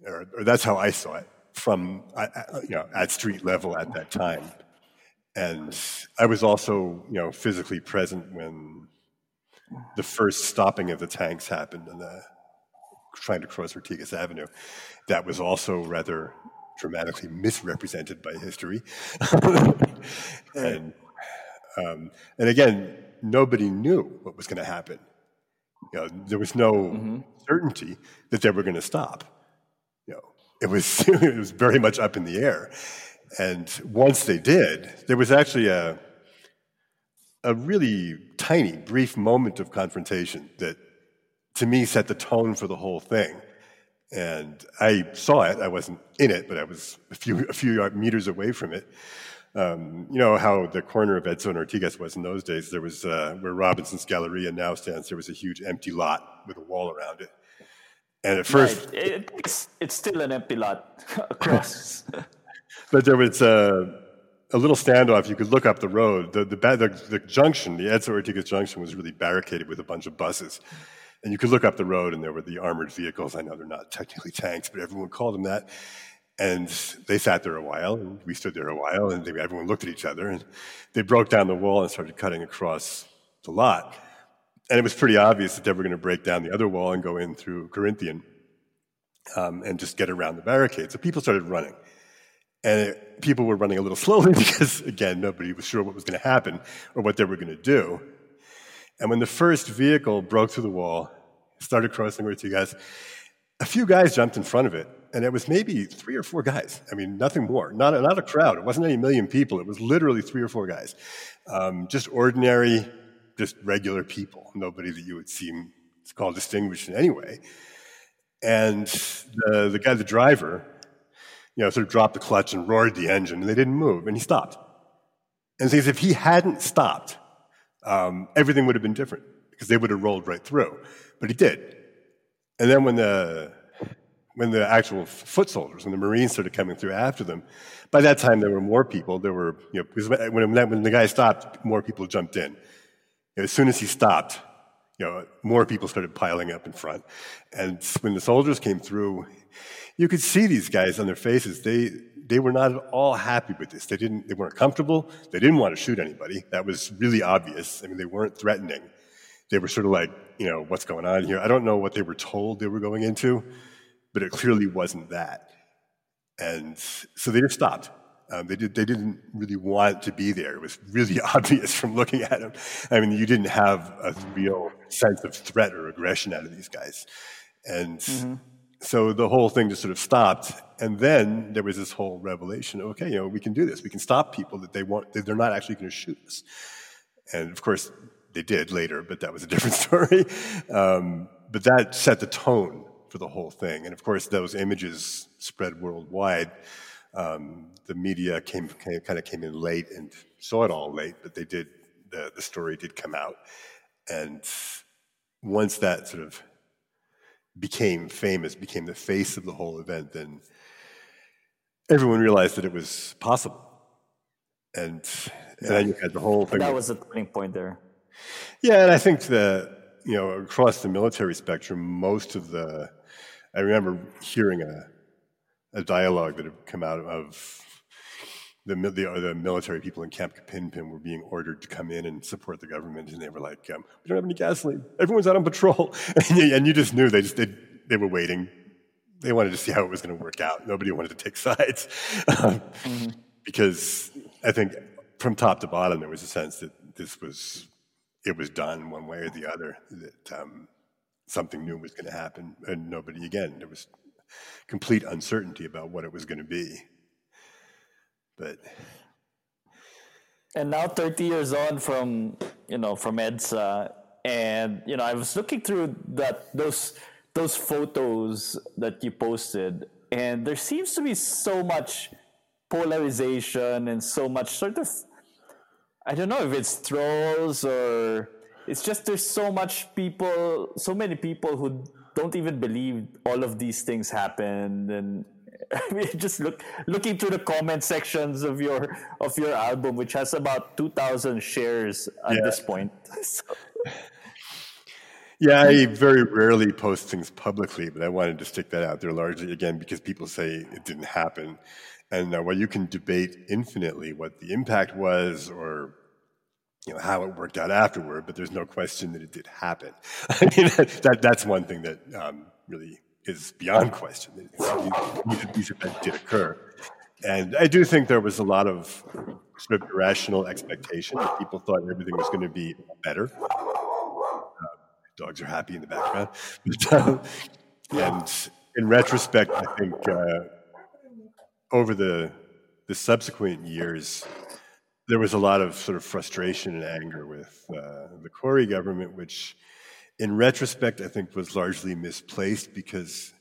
S1: Or, or that's how I saw it from, you know, at street level at that time. And I was also, you know, physically present when the first stopping of the tanks happened and the, trying to cross Ortigas Avenue. That was also rather dramatically misrepresented by history. and, um, and again, nobody knew what was going to happen. You know, there was no certainty that they were going to stop. You know, it was it was very much up in the air. And once they did, there was actually a a really tiny, brief moment of confrontation that to me set the tone for the whole thing. And I saw it. I wasn't in it, but I was a few a few meters away from it. Um, you know how the corner of EDSA and Ortigas was in those days. There was uh, where Robinson's Galleria now stands. There was a huge empty lot with a wall around it. And at first,
S2: Right. It, it's, it's still an empty lot across.
S1: But there was a, a little standoff. You could look up the road. The, the, the, the junction, the EDSA and Ortigas junction, was really barricaded with a bunch of buses. And you could look up the road, and there were the armored vehicles. I know they're not technically tanks, but everyone called them that. And they sat there a while, and we stood there a while, and they, everyone looked at each other, and they broke down the wall and started cutting across the lot. And it was pretty obvious that they were going to break down the other wall and go in through Corinthian um, and just get around the barricade. So people started running. And it, people were running a little slowly because, again, nobody was sure what was going to happen or what they were going to do. And when the first vehicle broke through the wall, started crossing Ortigas, a few guys jumped in front of it. And it was maybe three or four guys. I mean, nothing more. Not a, not a crowd. It wasn't any million people. It was literally three or four guys. Um, just ordinary, just regular people. Nobody that you would seem called distinguished in any way. And the, the guy, the driver, you know, sort of dropped the clutch and roared the engine, and they didn't move, and he stopped. And he says if he hadn't stopped, um, everything would have been different because they would have rolled right through. But he did. And then when the when the actual foot soldiers, when the Marines started coming through after them, by that time there were more people. There were, you know, because when, when the guy stopped, more people jumped in. As soon as he stopped, you know, more people started piling up in front. And when the soldiers came through, you could see these guys on their faces. They, they were not at all happy with this. They didn't, they weren't comfortable. They didn't want to shoot anybody. That was really obvious. I mean, they weren't threatening. They were sort of like, you know, what's going on here? I don't know what they were told they were going into, but it clearly wasn't that. And so they just stopped. Um, they, did, they didn't really want to be there. It was really obvious from looking at them. I mean, you didn't have a real sense of threat or aggression out of these guys. And mm-hmm so the whole thing just sort of stopped. And then there was this whole revelation okay, you know, we can do this. We can stop people that they want, that they're not actually going to shoot us. And of course, they did later, but that was a different story. Um, but that set the tone for the whole thing. And of course, those images spread worldwide. Um, the media came, came, kind of came in late and saw it all late, but they did, the, the story did come out. And once that sort of became famous, became the face of the whole event, then everyone realized that it was possible. And, and then you had the whole thing.
S2: That was the turning point there.
S1: Yeah, and I think that, you know, across the military spectrum, most of the, I remember hearing a, a dialogue that had come out of the, the, the, military people in Camp Capinpin were being ordered to come in and support the government, and they were like, um, "We don't have any gasoline. Everyone's out on patrol," and you, and you just knew they just they, they, were waiting. They wanted to see how it was going to work out. Nobody wanted to take sides um, mm-hmm. because I think from top to bottom there was a sense that this was it was done one way or the other. That um, something new was going to happen, and nobody again there was complete uncertainty about what it was going to be. But
S2: and now 30 years on from you know from EDSA, and you know I was looking through that those those photos that you posted, and there seems to be so much polarization and so much sort of I don't know if it's trolls or it's just there's so much people, so many people who don't even believe all of these things happened and I mean, just look looking through the comment sections of your of your album, which has about two thousand shares at yeah. this point. So.
S1: Yeah, I very rarely post things publicly, but I wanted to stick that out there largely again because people say it didn't happen, and uh, while you can debate infinitely what the impact was or you know how it worked out afterward, but there's no question that it did happen. I mean, that that's one thing that um, really is beyond question. These, events did occur. And I do think there was a lot of sort of irrational expectation that people thought everything was going to be better. Uh, dogs are happy in the background. But, uh, and in retrospect, I think uh, over the, the subsequent years, there was a lot of sort of frustration and anger with uh, the Cory government, which in retrospect, I think was largely misplaced because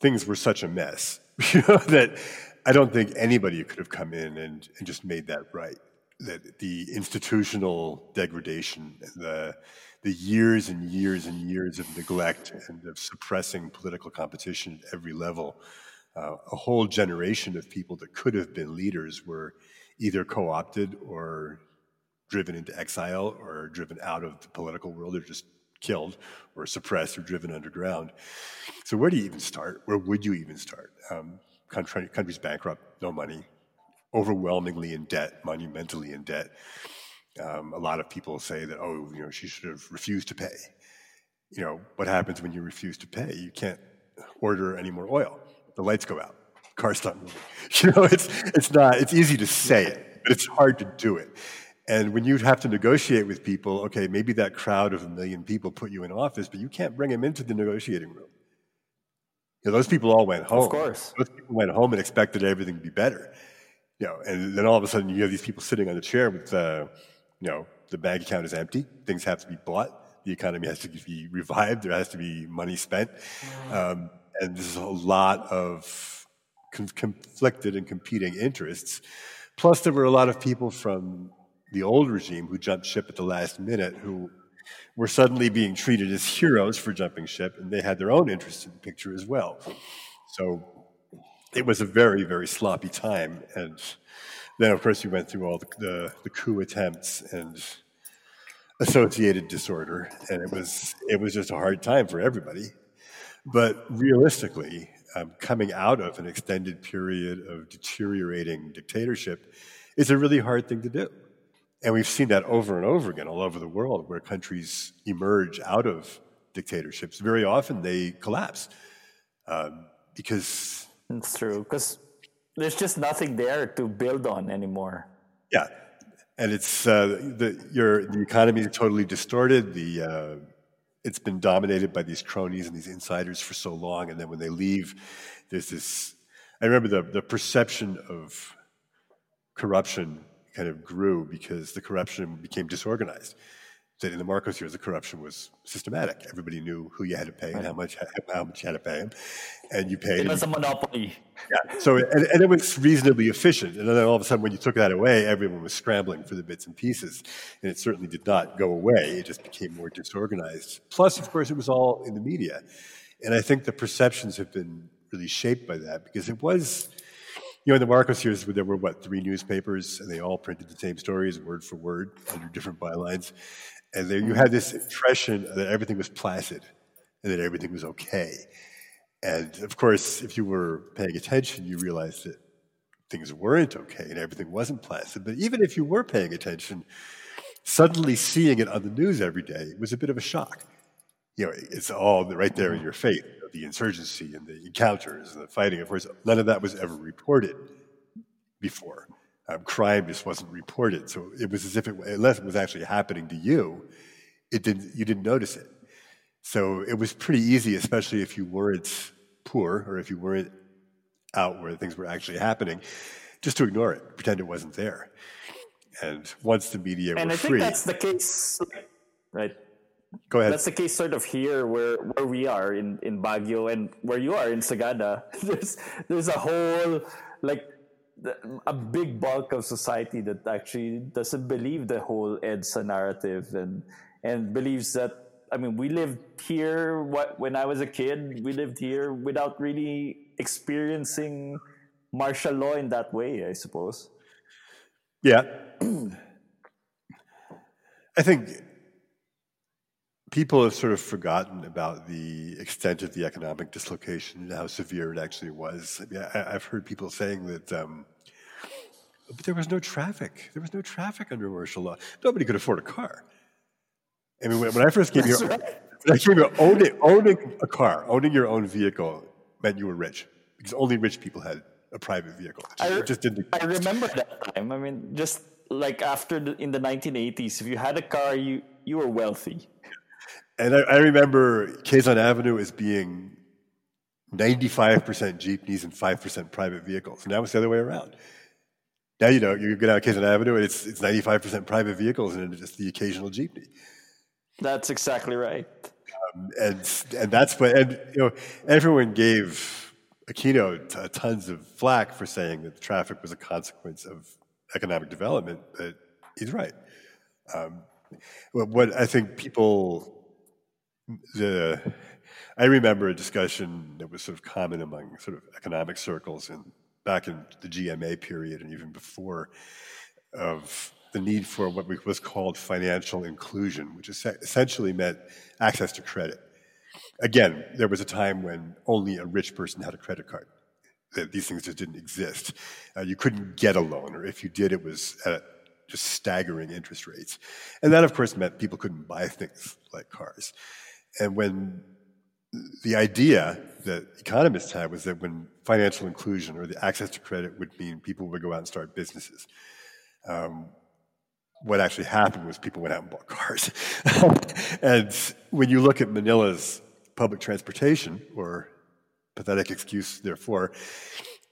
S1: things were such a mess you know, that I don't think anybody could have come in and, and just made that right. That the institutional degradation, the the years and years and years of neglect and of suppressing political competition at every level, uh, a whole generation of people that could have been leaders were either co-opted or driven into exile or driven out of the political world or just killed or suppressed or driven underground. So where do you even start? Where would you even start? Um, country, country's bankrupt, no money, overwhelmingly in debt, monumentally in debt. Um, a lot of people say that, oh, you know, she should have refused to pay. You know, what happens when you refuse to pay? You can't order any more oil. The lights go out. Cars stop moving. You know, it's, it's not, it's easy to say it, but it's hard to do it. And when you have to negotiate with people, okay, maybe that crowd of a million people put you in office, but you can't bring them into the negotiating room. You know, those people all went home.
S2: Of course.
S1: Those people went home and expected everything to be better. You know, and then all of a sudden you have these people sitting on the chair with, uh, you know, the bank account is empty. Things have to be bought. The economy has to be revived. There has to be money spent. Um, and there's a lot of conflicted and competing interests. Plus, there were a lot of people from the old regime who jumped ship at the last minute who were suddenly being treated as heroes for jumping ship, and they had their own interests in the picture as well. So it was a very, very sloppy time. And then, of course, we went through all the, the, the coup attempts and associated disorder, and it was it was just a hard time for everybody. But realistically, um, coming out of an extended period of deteriorating dictatorship is a really hard thing to do. And we've seen that over and over again all over the world where countries emerge out of dictatorships. Very often they collapse um, because.
S2: It's true, because there's just nothing there to build on anymore.
S1: Yeah. And it's uh, the, your, the economy is totally distorted. The, uh, it's been dominated by these cronies and these insiders for so long. And then when they leave, there's this. I remember the, the perception of corruption kind of grew because the corruption became disorganized. That in the Marcos years, the corruption was systematic. Everybody knew who you had to pay and how much how much you had to pay them, and you paid.
S2: It was a monopoly.
S1: Yeah. So and, and it was reasonably efficient. And then all of a sudden, when you took that away, everyone was scrambling for the bits and pieces, and it certainly did not go away. It just became more disorganized. Plus, of course, it was all in the media, and I think the perceptions have been really shaped by that because it was you know, in the Marcos years, there were what three newspapers, and they all printed the same stories, word for word, under different bylines. And there you had this impression that everything was placid and that everything was okay. And of course, if you were paying attention, you realized that things weren't okay and everything wasn't placid. But even if you were paying attention, suddenly seeing it on the news every day was a bit of a shock. You know, it's all right there in your face the insurgency and the encounters and the fighting. Of course, none of that was ever reported before. Um, crime just wasn't reported, so it was as if it, unless it was actually happening to you, it didn't. You didn't notice it. So it was pretty easy, especially if you weren't poor or if you weren't out where things were actually happening, just to ignore it, pretend it wasn't there. And once the media
S2: and I
S1: free,
S2: that's the case, right?
S1: Go ahead.
S2: That's the case sort of here where, where we are in, in Baguio and where you are in Sagada. There's there's a whole like a big bulk of society that actually doesn't believe the whole EDSA narrative and and believes that I mean we lived here what when I was a kid we lived here without really experiencing martial law in that way I suppose.
S1: Yeah. I think people have sort of forgotten about the extent of the economic dislocation and how severe it actually was. I mean, I, have heard people saying that, um, but there was no traffic. There was no traffic under martial law. Nobody could afford a car. I mean, when, when I first came here, I came here, owning, owning a car, owning your own vehicle meant you were rich because only rich people had a private vehicle.
S2: I,
S1: just didn't.
S2: I remember that time. I mean, just like after the, in the 1980s, if you had a car, you you were wealthy.
S1: And I, I remember Quezon Avenue as being 95% jeepneys and 5% private vehicles. Now it's the other way around. Now you know you go down Quezon Avenue and it's it's 95% private vehicles and just the occasional jeepney.
S2: That's exactly right.
S1: Um, and and that's what and you know everyone gave Aquino t- tons of flack for saying that the traffic was a consequence of economic development, but he's right. Um, what I think people the I remember a discussion that was sort of common among sort of economic circles and back in the GMA period and even before of the need for what was called financial inclusion, which essentially meant access to credit. Again, there was a time when only a rich person had a credit card. These things just didn't exist. Uh, you couldn't get a loan, or if you did, it was at just staggering interest rates. And that, of course, meant people couldn't buy things like cars. And when the idea that economists had was that when financial inclusion or the access to credit would mean people would go out and start businesses. Um, what actually happened was people went out and bought cars. and when you look at Manila's public transportation, or pathetic excuse, therefore,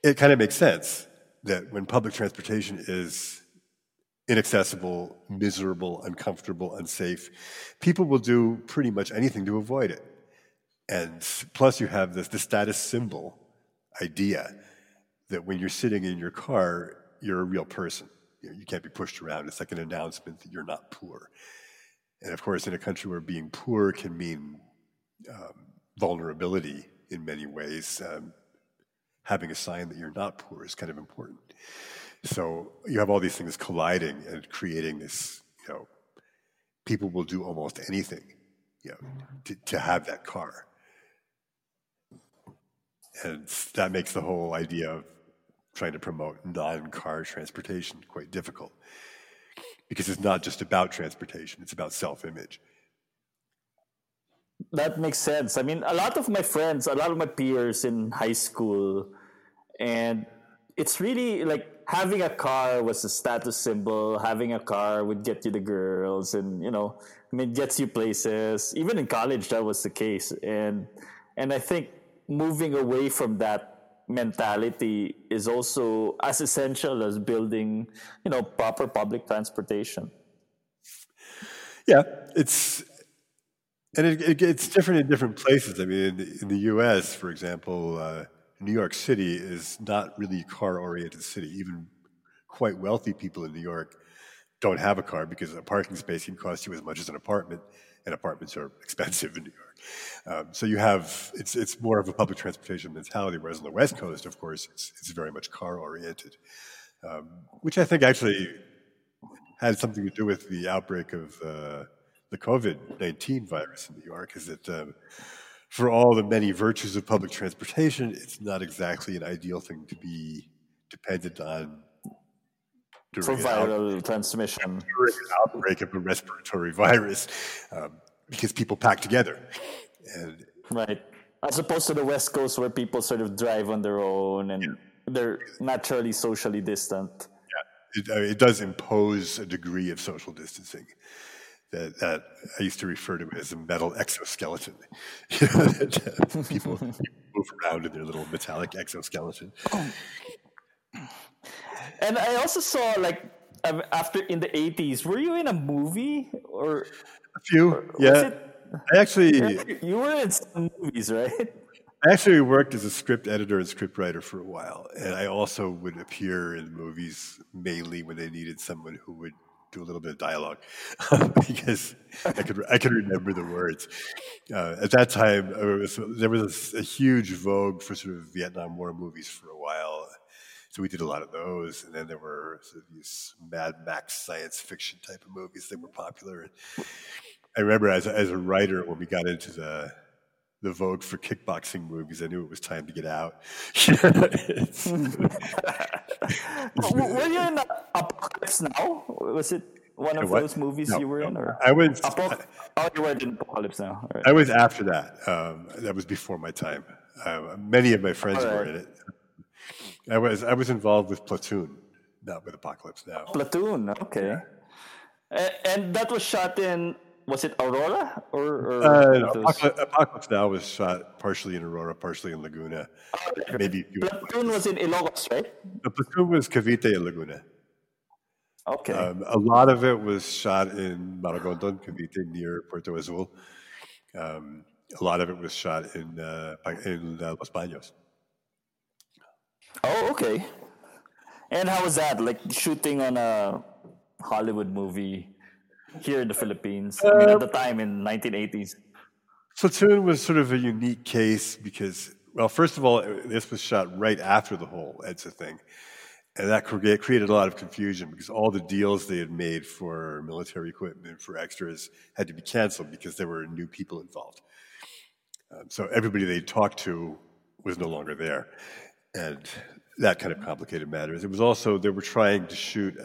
S1: it kind of makes sense that when public transportation is inaccessible, miserable, uncomfortable, unsafe, people will do pretty much anything to avoid it. And plus, you have this the status symbol idea that when you're sitting in your car, you're a real person. You, know, you can't be pushed around. It's like an announcement that you're not poor. And of course, in a country where being poor can mean um, vulnerability in many ways, um, having a sign that you're not poor is kind of important. So you have all these things colliding and creating this, you know, people will do almost anything, you know, to, to have that car. And that makes the whole idea of trying to promote non-car transportation quite difficult because it's not just about transportation, it's about self-image.
S2: That makes sense. I mean, a lot of my friends, a lot of my peers in high school, and it's really like having a car was a status symbol. Having a car would get you the girls, and you know, I mean, gets you places. Even in college, that was the case, and and I think moving away from that mentality is also as essential as building, you know, proper public transportation.
S1: Yeah, it's and it, it, it's different in different places. I mean, in, in the U.S., for example, uh, New York City is not really a car-oriented city. Even quite wealthy people in New York don't have a car because a parking space can cost you as much as an apartment, and apartments are expensive in New York. Um, so you have it's it's more of a public transportation mentality, whereas on the West Coast, of course, it's it's very much car-oriented, um, which I think actually had something to do with the outbreak of uh, the COVID nineteen virus in New York. Is that um, for all the many virtues of public transportation, it's not exactly an ideal thing to be dependent on
S2: for viral transmission.
S1: During an outbreak of a respiratory virus, um, because people pack together. And,
S2: right. As opposed to the West Coast where people sort of drive on their own and yeah. they're naturally socially distant.
S1: Yeah, it, uh, it does impose a degree of social distancing that, that I used to refer to as a metal exoskeleton. people, move around in their little metallic exoskeleton.
S2: And I also saw like um, after in the 80s, were you in a movie or
S1: a few? Or, yeah. I actually
S2: you were in some movies, right?
S1: I actually worked as a script editor and script writer for a while, and I also would appear in movies mainly when they needed someone who would do a little bit of dialogue because I could I could remember the words. Uh, at that time, was, there was a, a, huge vogue for sort of Vietnam War movies for a while, so we did a lot of those. And then there were sort of these Mad Max science fiction type of movies that were popular. And I remember as as a writer when we got into the the vogue for kickboxing movies. I knew it was time to get out.
S2: were you in Apocalypse Now? Was it one of those movies no, you were in? Or
S1: I was.
S2: Apoc- oh, you were in Apocalypse Now.
S1: Right. I was after that. Um, that was before my time. Uh, many of my friends right. were in it. I was I was involved with Platoon, not with Apocalypse Now.
S2: Platoon, okay. Yeah. And that was shot in was it Aurora or, or
S1: uh, no, Apocalypse, Apocalypse, Now was shot partially in Aurora, partially in Laguna.
S2: Oh, Maybe Platoon was in Ilocos, right?
S1: The Platoon was Cavite and Laguna.
S2: Okay. Um,
S1: a lot of it was shot in Maragondon, Cavite, near Puerto Azul. Um, a lot of it was shot in uh, in uh, Los Baños.
S2: Oh, okay. And how was that? Like shooting on a Hollywood movie here in the Philippines I mean, at the time in 1980s?
S1: Platoon was sort of a unique case because, well, first of all, this was shot right after the whole EDSA thing. and that created a lot of confusion because all the deals they had made for military equipment for extras had to be canceled because there were new people involved. Um, so everybody they talked to was no longer there, and that kind of complicated matters. It was also they were trying to shoot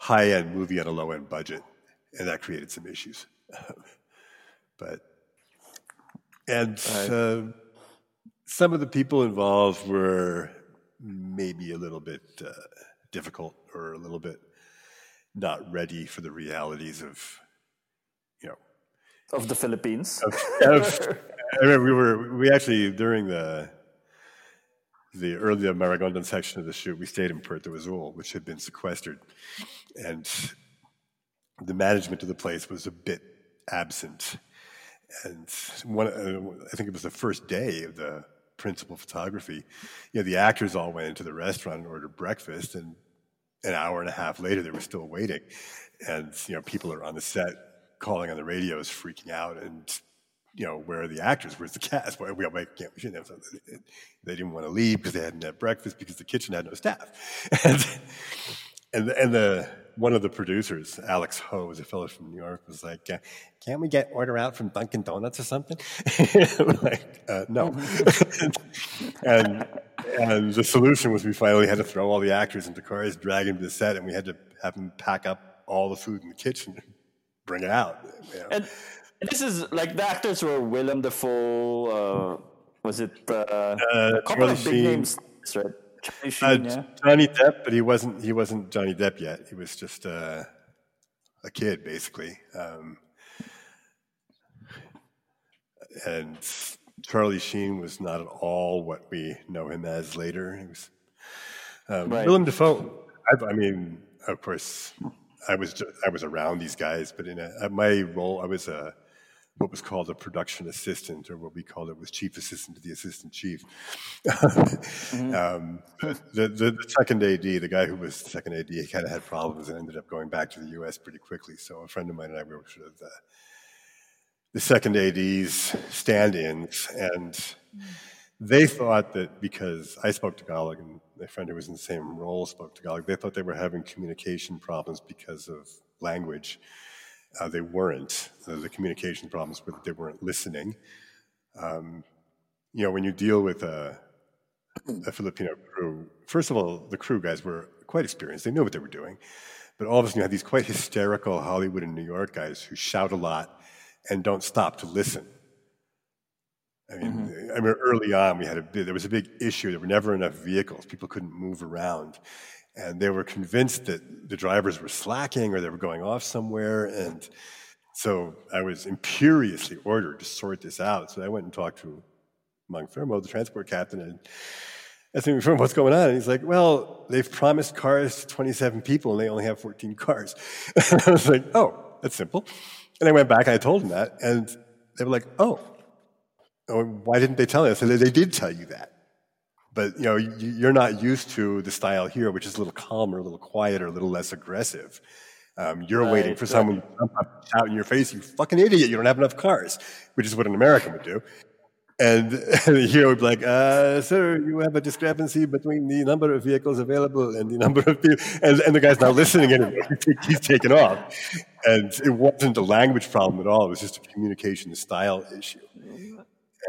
S1: a high-end movie on a low-end budget, and that created some issues. but and. Uh, some of the people involved were maybe a little bit uh, difficult or a little bit not ready for the realities of, you know,
S2: of the Philippines. Of,
S1: of, I remember we were we actually during the the early Maragondon section of the shoot, we stayed in Puerto Azul, which had been sequestered, and the management of the place was a bit absent. And one, uh, I think it was the first day of the principal photography, you know, the actors all went into the restaurant and ordered breakfast, and an hour and a half later, they were still waiting. And, you know, people are on the set calling on the radios, freaking out, and, you know, where are the actors? Where's the cast? Why, we, we, can't, we shouldn't have something. They didn't want to leave because they hadn't had breakfast because the kitchen had no staff. And, and, and the, one of the producers, Alex Ho, was a fellow from New York, was like, uh, "Can't we get order out from Dunkin' Donuts or something?" like, uh, no. and and the solution was we finally had to throw all the actors into cars, drag them to the set, and we had to have them pack up all the food in the kitchen, and bring it out.
S2: You know? and, this is like the actors were Willem Dafoe. Uh, was it uh, a couple of big Sheen. names, right?
S1: Johnny, Sheen, uh, yeah. Johnny Depp, but he wasn't. He wasn't Johnny Depp yet. He was just uh, a kid, basically. Um, and Charlie Sheen was not at all what we know him as later. He was um, right. Willem Dafoe. I, I, mean, of course, I was just, I was around these guys, but in a, my role, I was a what was called a production assistant, or what we called it was chief assistant to the assistant chief. mm-hmm. um, the, the, the, second AD, the guy who was second AD, he kind of had problems and ended up going back to the U.S. pretty quickly. So a friend of mine and I were sort of the, the second AD's stand-ins, and they thought that because I spoke Tagalog and my friend who was in the same role spoke Tagalog, they thought they were having communication problems because of language. Uh, they weren't. Uh, the communication problems were that they weren't listening. Um, you know, when you deal with a, a, Filipino crew, first of all, the crew guys were quite experienced. They knew what they were doing. But all of a sudden, you had these quite hysterical Hollywood and New York guys who shout a lot and don't stop to listen. I mean, mm-hmm. I mean, early on, we had a big, there was a big issue. There were never enough vehicles. People couldn't move around and they were convinced that the drivers were slacking or they were going off somewhere. And so I was imperiously ordered to sort this out. So I went and talked to Thermo, the transport captain, and asked him, what's going on? And he's like, well, they've promised cars to 27 people and they only have 14 cars. and I was like, oh, that's simple. And I went back and I told him that. And they were like, oh, oh why didn't they tell us? I said, they did tell you that but you know you're not used to the style here, which is a little calmer, a little quieter, a little less aggressive. Um, you're right, waiting for right. someone to jump up, shout in your face, "You fucking idiot! You don't have enough cars," which is what an American would do. And, and here would be like, uh, "Sir, you have a discrepancy between the number of vehicles available and the number of people." And, and the guy's not listening anymore; he's taken off. And it wasn't a language problem at all; it was just a communication style issue.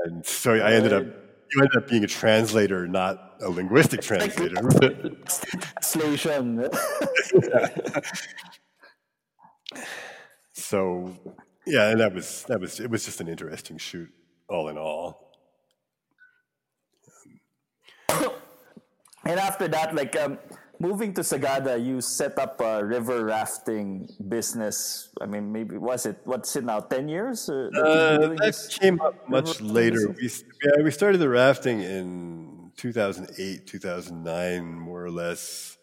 S1: And so I ended up you end up being a translator, not a linguistic translator.
S2: Translation.
S1: so, yeah, and that was that was it was just an interesting shoot, all in all.
S2: and after that, like um, moving to Sagada, you set up a river rafting business. I mean, maybe was it what's it now? Ten years?
S1: That, uh, that came up much later. We, yeah, we started the rafting in 2008, 2009, more or less.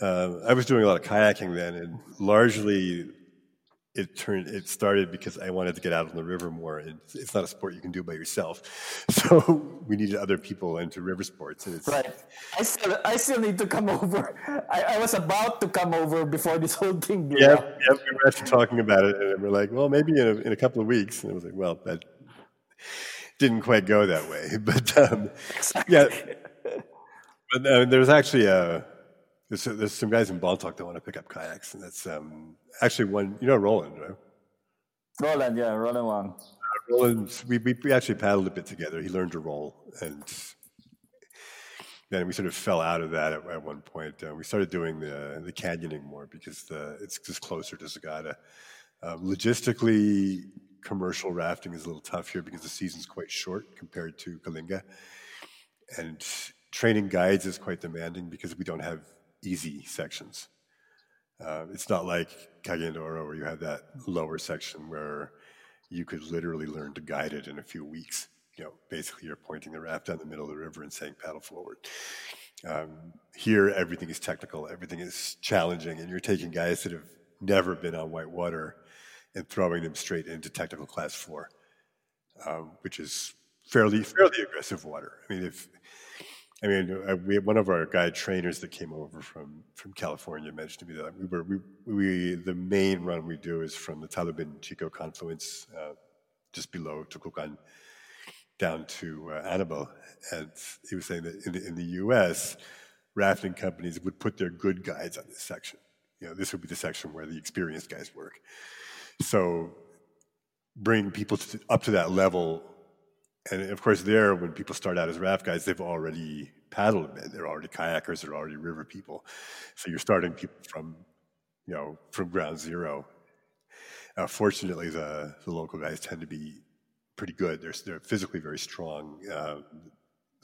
S1: Uh, I was doing a lot of kayaking then, and largely it turned it started because I wanted to get out on the river more. It's, it's, not a sport you can do by yourself, so we needed other people into river sports. And it's,
S2: right. I still I still need to come over. I, I was about to come over before this whole thing.
S1: Blew yeah, yeah. We were actually talking about it, and we're like, well, maybe in a, in a couple of weeks. And I was like, well, that didn't quite go that way, but um, yeah. But uh, there's actually a there's, there's some guys in Bontoc that want to pick up kayaks, and that's um, actually one. You know, Roland, right?
S2: Roland, yeah, Roland
S1: won. Roland, we, we we actually paddled a bit together. He learned to roll, and then we sort of fell out of that at, at one point. Uh, we started doing the the canyoning more because the, it's just closer to Sagada. Um, logistically, commercial rafting is a little tough here because the season's quite short compared to Kalinga, and training guides is quite demanding because we don't have easy sections. Uh, it's not like Cagayan de Oro where you have that lower section where you could literally learn to guide it in a few weeks you know, basically you're pointing the raft down the middle of the river and saying paddle forward. Um, here, everything is technical, everything is challenging, and you're taking guys that have never been on white water and throwing them straight into technical class four, um, which is fairly fairly aggressive water. I mean, if I mean, uh, one of our guide trainers that came over from from California mentioned to me that we were we, we the main run we do is from the Talubin Chico confluence uh, just below Tocucan down to uh, Anabel, and he was saying that in the, in the U.S., rafting companies would put their good guides on this section. You know, this would be the section where the experienced guys work. So, bring people to, up to that level, and of course, there when people start out as raft guides, they've already paddled bit. They're already kayakers. They're already river people. So you're starting people from, you know, from ground zero. Uh, fortunately, the the local guys tend to be pretty good. They're, they're physically very strong. Uh,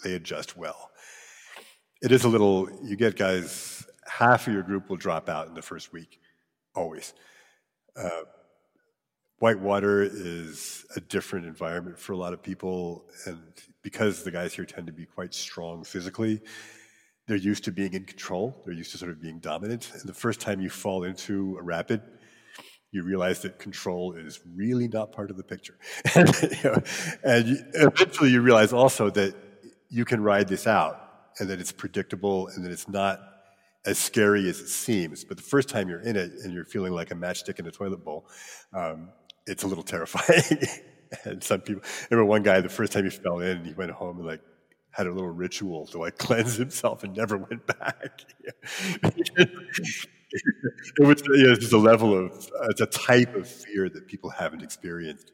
S1: they adjust well. It is a little, you get guys, half of your group will drop out in the first week, always. Uh, whitewater is a different environment for a lot of people. And because the guys here tend to be quite strong physically, they're used to being in control. They're used to sort of being dominant. And the first time you fall into a rapid, you realize that control is really not part of the picture. and, you know, and you, eventually you realize also that you can ride this out and that it's predictable and that it's not as scary as it seems. But the first time you're in it and you're feeling like a matchstick in a toilet bowl, um, it's a little terrifying. and some people, I remember one guy, the first time he fell in, he went home and like had a little ritual to like cleanse himself and never went back. it was you know, just a level of uh, it's a type of fear that people haven't experienced.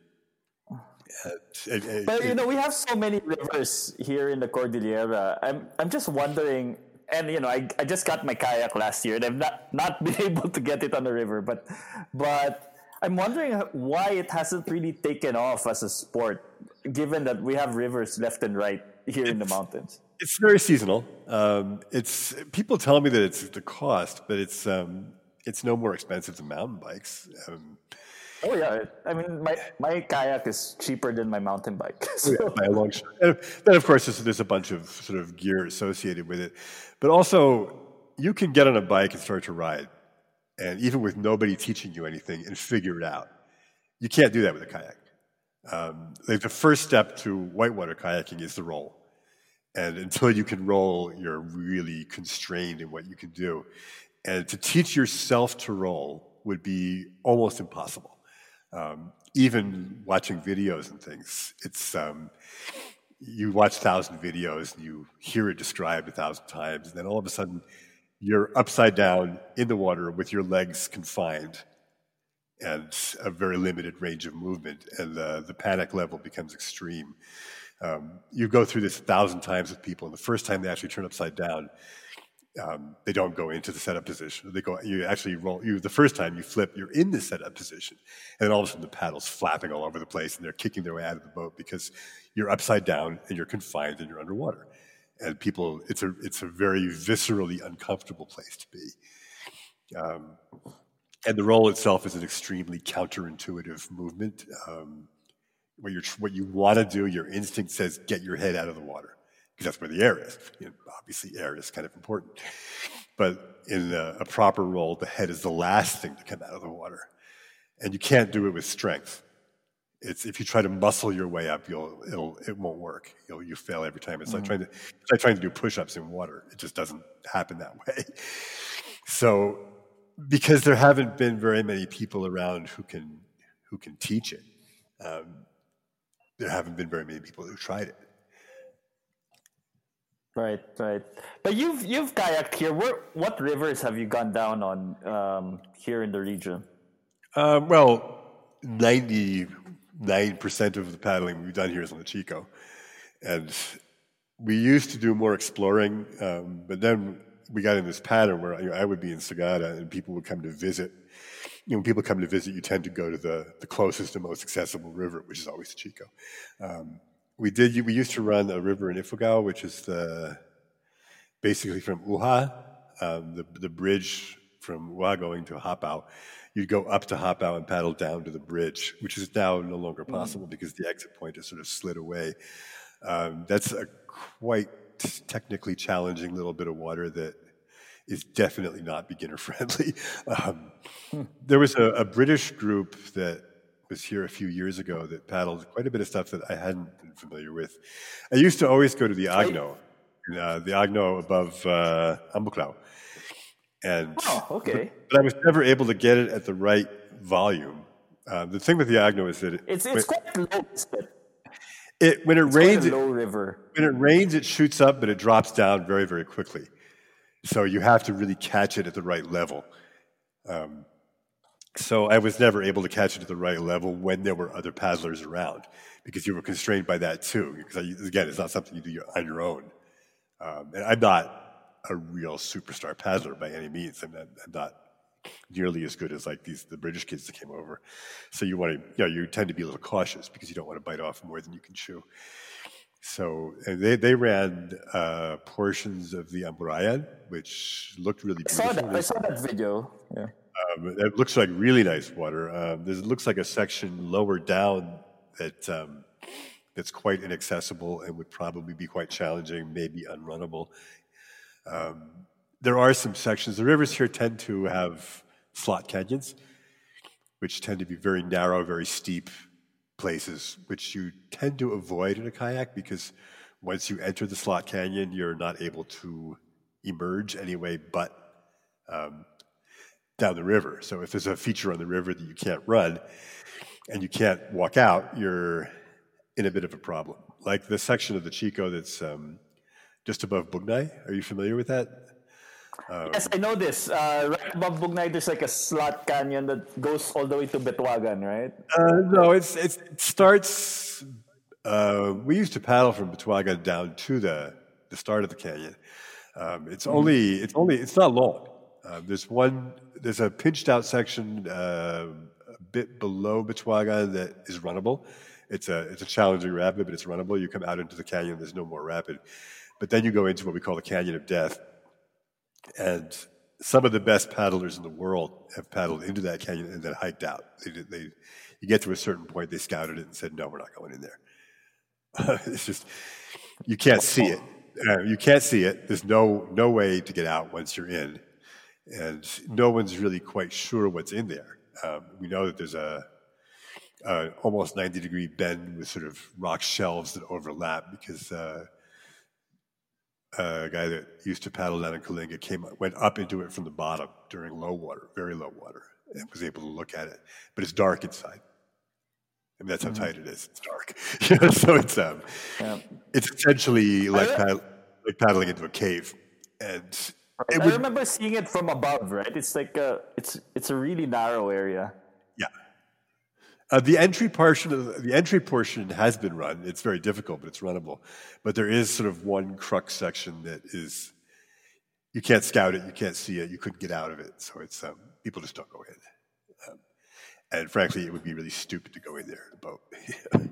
S2: but you know, we have so many rivers here in the Cordillera. I'm I'm just wondering, and you know, I, I just got my kayak last year, and I've not not been able to get it on the river, but but I'm wondering why it hasn't really taken off as a sport, given that we have rivers left and right here in the mountains.
S1: It's very seasonal. Um, it's people tell me that it's the cost, but it's um, it's no more expensive than mountain bikes. Um,
S2: oh yeah, I mean my my kayak is cheaper than my mountain bike. So.
S1: Yeah, by a long shot. And then of course there's, there's a bunch of sort of gear associated with it, but also you can get on a bike and start to ride, and even with nobody teaching you anything, and figure it out. You can't do that with a kayak. Um, like the first step to whitewater kayaking is the roll and until you can roll, you're really constrained in what you can do. And to teach yourself to roll would be almost impossible. Um, even watching videos and things, it's um, you watch thousand videos and you hear it described a thousand times, and then all of a sudden you're upside down in the water with your legs confined and a very limited range of movement, and the, the panic level becomes extreme. Um, you go through this a thousand times with people, and the first time they actually turn upside down, um, they don't go into the setup position. They go, you actually roll. You the first time you flip, you're in the setup position, and then all of a sudden the paddle's flapping all over the place, and they're kicking their way out of the boat because you're upside down and you're confined and you're underwater. And people, it's a it's a very viscerally uncomfortable place to be. Um, and the roll itself is an extremely counterintuitive movement. Um, what, you what you want to do, your instinct says get your head out of the water because that's where the air is. You know, obviously, air is kind of important. But in a, a proper roll, the head is the last thing to come out of the water. And you can't do it with strength. It's, if you try to muscle your way up, you'll, it'll, it won't work. You'll, you fail every time. It's mm like trying to, it's like trying to do push-ups in water. It just doesn't happen that way. So, because there haven't been very many people around who can, who can teach it, um, there haven't been very many people who tried it.
S2: Right, right. But you've you've kayaked here. Where, what rivers have you gone down on um, here in the region?
S1: Um, well, ninety nine percent of the paddling we've done here is on the Chico, and we used to do more exploring, um, but then we got in this pattern where you know, I would be in Sagada and people would come to visit. You know, when people come to visit, you tend to go to the, the closest and most accessible river, which is always the Chico. Um, we did. We used to run a river in Ifugao, which is the basically from Uha, um, the the bridge from Uha going to Hapao. You'd go up to Hapao and paddle down to the bridge, which is now no longer possible because the exit point has sort of slid away. Um, that's a quite technically challenging little bit of water that is definitely not beginner friendly. Um, there was a, a, British group that was here a few years ago that paddled quite a bit of stuff that I hadn't been familiar with. I used to always go to the Agno, uh, the Agno above uh. And
S2: oh, okay.
S1: But, but, I was never able to get it at the right volume. Uh, the thing with the Agno is that it,
S2: it's it's quite low.
S1: It when it
S2: it's
S1: rains,
S2: low it.
S1: When it rains, it shoots up, but it drops down very very quickly. So you have to really catch it at the right level. Um, so I was never able to catch it at the right level when there were other paddlers around because you were constrained by that too. Because again, it's not something you do on your own. Um, and I'm not a real superstar paddler by any means. I'm not, I'm not, nearly as good as like these the British kids that came over. So you want to, you know, you tend to be a little cautious because you don't want to bite off more than you can chew. So they they ran uh, portions of the Amburayan, which looked really beautiful.
S2: I saw that, I saw that video. Yeah.
S1: Um, it looks like really nice water. Um, there looks like a section lower down that um, that's quite inaccessible and would probably be quite challenging, maybe unrunnable. Um, there are some sections. The rivers here tend to have slot canyons, which tend to be very narrow, very steep places, which you tend to avoid in a kayak because once you enter the slot canyon, you're not able to emerge anyway but um, down the river. So if there's a feature on the river that you can't run and you can't walk out, you're in a bit of a problem. Like the section of the Chico that's um, just above Bugnay. Are you familiar with that?
S2: Um, yes, I know this. Uh, right above Bugnay, there's like a slot canyon that goes all the way to Betwagan, right?
S1: Uh, no, it's, it's, it starts. Uh, we used to paddle from Betwagan down to the the start of the canyon. Um, it's mm-hmm. only it's only it's not long. Um, there's one there's a pinched out section uh, a bit below Betwagan that is runnable. It's a it's a challenging rapid, but it's runnable. You come out into the canyon. There's no more rapid, but then you go into what we call the Canyon of Death, and some of the best paddlers in the world have paddled into that canyon and then hiked out. They, they, you get to a certain point, they scouted it and said, "No, we're not going in there." it's just you can't see it. Uh, you can't see it. There's no no way to get out once you're in and no one's really quite sure what's in there. Um, we know that there's a, a, almost 90 degree bend with sort of rock shelves that overlap because uh, a guy that used to paddle down in Kalinga came went up into it from the bottom during low water, very low water, and was able to look at it. But it's dark inside. I mean, that's how mm-hmm. tight it is. It's dark. so it's um, yeah. it's essentially like, paddle, like paddling into a cave, and.
S2: I would, remember seeing it from above, right? It's like a, it's it's a really narrow area.
S1: Uh, the entry portion of the entry portion has been run. It's very difficult, but it's runnable. But there is sort of one crux section that is you can't scout it, you can't see it, you couldn't get out of it. So it's um, people just don't go in. Um, and frankly, it would be really stupid to go in there in a boat.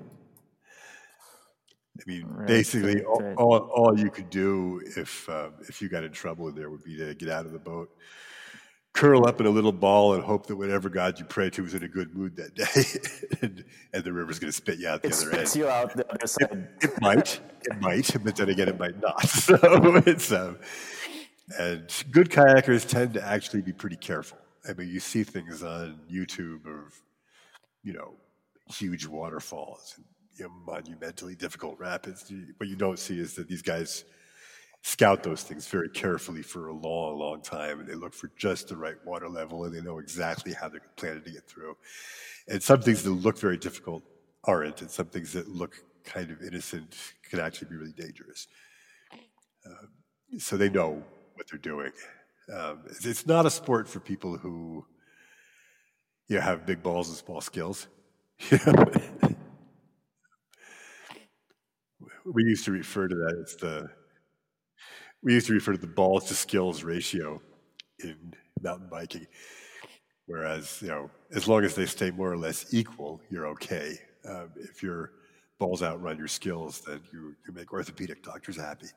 S1: I mean, right, basically, all, all, all, you could do if um, if you got in trouble in there would be to get out of the boat, curl up in a little ball, and hope that whatever God you pray to was in a good mood that day, and, and, the river's going to spit you out the
S2: it
S1: other
S2: spits you out the other side.
S1: It, it, might, it might, but then again, it might not. So it's um, and good kayakers tend to actually be pretty careful. I mean, you see things on YouTube of you know huge waterfalls and you know, monumentally difficult rapids. What you don't see is that these guys scout those things very carefully for a long, long time, and they look for just the right water level, and they know exactly how they're planning to get through. And some things that look very difficult aren't, and some things that look kind of innocent can actually be really dangerous. uh, so they know what they're doing. Um, it's, it's not a sport for people who you know, have big balls and small skills. we used to refer to that as the we used to refer to the balls to skills ratio in mountain biking. Whereas, you know, as long as they stay more or less equal, you're okay. Um, if your balls outrun your skills, then you, you make orthopedic doctors happy.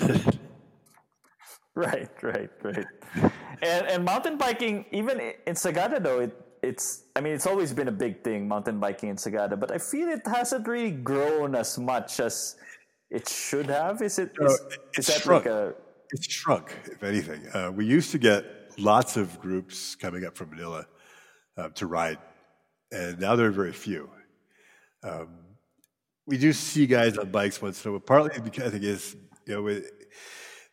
S2: right, right, right. And, and mountain biking, even in Sagada, though, it, it's I mean it's always been a big thing mountain biking in Sagada, but I feel it hasn't really grown as much as it should have. Is it? Is, uh,
S1: is shrunk. Like a... It's shrunk, if anything. Uh, we used to get lots of groups coming up from Manila uh, to ride, and now there are very few. Um, we do see guys on bikes once in a while, partly because I think is you know it,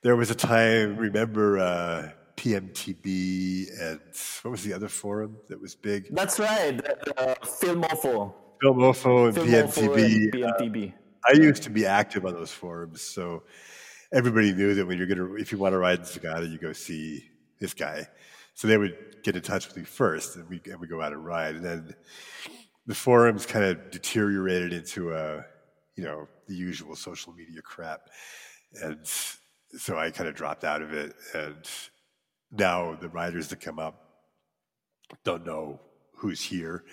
S1: there was a time. Remember uh, PMTB and what was the other forum that was big?
S2: That's right, uh, Filmofo.
S1: Filmofo and Filmofo PMTB. And PMTB. Uh, I used to be active on those forums, so everybody knew that when you're gonna, if you want to ride in Sagada, you go see this guy. So they would get in touch with me first, and we and we go out and ride, and then the forums kind of deteriorated into a, you know, the usual social media crap, and so I kind of dropped out of it, and now the riders that come up don't know who's here.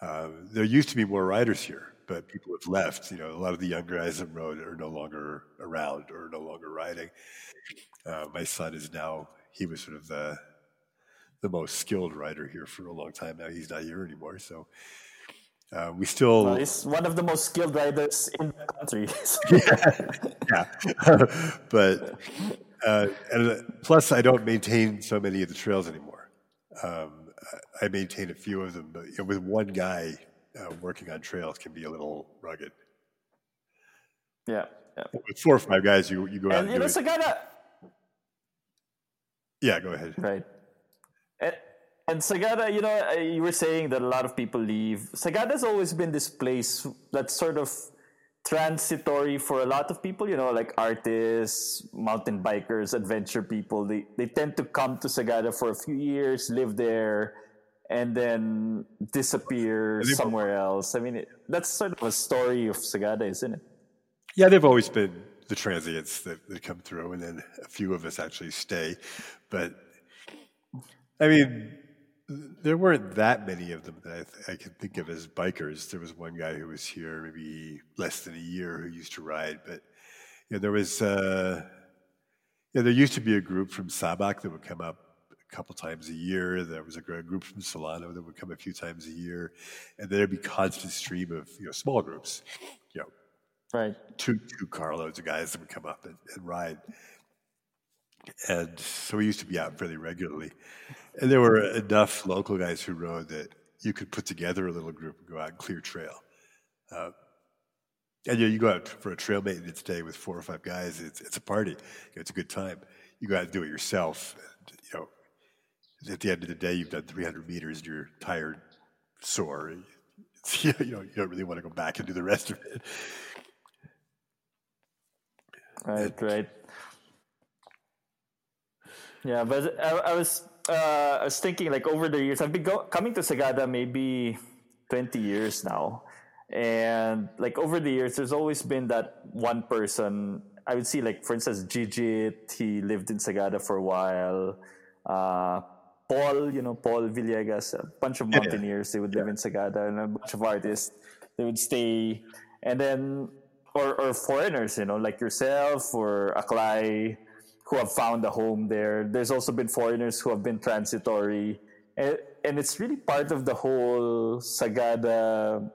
S1: Uh, there used to be more riders here, but people have left. You know, a lot of the young guys that rode are no longer around or no longer riding. Uh, my son is now, he was sort of the, the most skilled rider here for a long time now. He's not here anymore. So uh, we still.
S2: Well, he's one of the most skilled riders in the country.
S1: yeah. yeah. but uh, and uh, plus, I don't maintain so many of the trails anymore. Um, I maintain a few of them, but with one guy uh, working on trails can be a little rugged.
S2: Yeah, yeah.
S1: With four or five guys, you you go out.
S2: And,
S1: and
S2: it's a guy that.
S1: Yeah, go ahead.
S2: Right. And, and Sagada, you know, uh, you were saying that a lot of people leave. Sagada's always been this place that's sort of transitory for a lot of people, you know, like artists, mountain bikers, adventure people. They, they tend to come to Sagada for a few years, live there, and then disappear somewhere else. I mean, it, that's sort of a story of Sagada, isn't it?
S1: Yeah, they've always been the transients that, that come through, and then a few of us actually stay. But I mean, there weren't that many of them that I, th- I, can think of as bikers. There was one guy who was here maybe less than a year who used to ride, but you know, there was uh, yeah, there used to be a group from Sabak that would come up couple times a year. There was a group from Solano that would come a few times a year, and there'd be constant stream of you know small groups, you know,
S2: right,
S1: two two carloads of guys that would come up and, and ride. And so we used to be out fairly regularly. And there were enough local guys who rode that you could put together a little group and go out and clear trail. Uh, and you, know, you go out for a trail maintenance day with four or five guys. It's, it's a party. You know, it's a good time. You go out and do it yourself. And, you know, at the end of the day, you've done 300 meters and you're tired, sore. you, know, you don't really want to go back and do the rest of it.
S2: Right, and, right. Yeah, but I, I was uh, I was thinking like over the years, I've been go- coming to Sagada maybe 20 years now. And like over the years, there's always been that one person. I would see like, for instance, Gigit, he lived in Sagada for a while. Uh, Paul, you know, Paul Villegas, a bunch of mountaineers, they would live in Sagada, and a bunch of artists, they would stay. And then, or, or foreigners, you know, like yourself or Aklay, who have found a home there. There's also been foreigners who have been transitory. And, and it's really part of the whole Sagada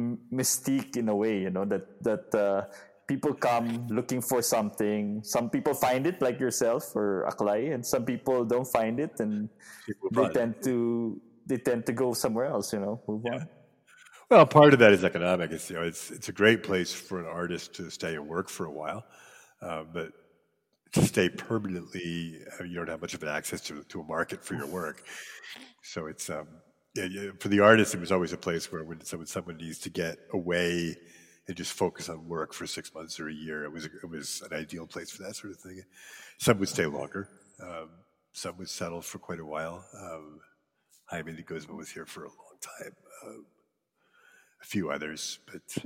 S2: mystique in a way, you know, that, that uh, people come looking for something. Some people find it, like yourself or Aklay, and some people don't find it, and they tend it. to they tend to go somewhere else. You know, move yeah. on.
S1: Well, part of that is economic. It's you know, it's it's a great place for an artist to stay and work for a while, uh, but to stay permanently, uh, you don't have much of an access to, to a market for your work. So it's um, yeah, yeah, for the artist, it was always a place where when someone, someone needs to get away and just focus on work for six months or a year. It was it was an ideal place for that sort of thing. Some would stay longer. Um, some would settle for quite a while. Um, Jaime de Guzman was here for a long time. Um, a few others, but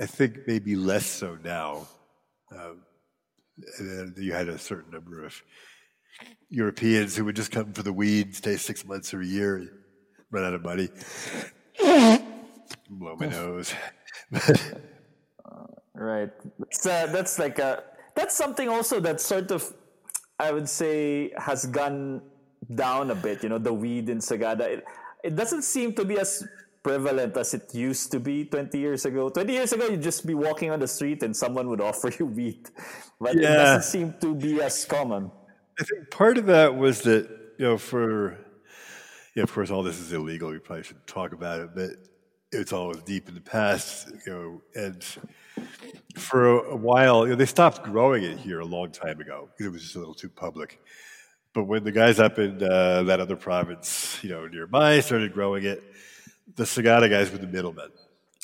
S1: I think maybe less so now. Um, you had a certain number of Europeans who would just come for the weed, stay six months or a year, run out of money, blow my nose.
S2: right. So uh, that's like a that's something also that sort of I would say has gone down a bit. You know, the weed in Sagada. It, it doesn't seem to be as prevalent as it used to be 20 years ago. 20 years ago, you'd just be walking on the street and someone would offer you weed. But yeah. it doesn't seem to be as common.
S1: I think part of that was that, you know, for, yeah, of course, all this is illegal. We probably should talk about it, but it's all deep in the past, you know, and for a, while, you know, they stopped growing it here a long time ago because it was just a little too public. But when the guys up in uh, that other province, you know, nearby started growing it, the Sagada guys were the middlemen.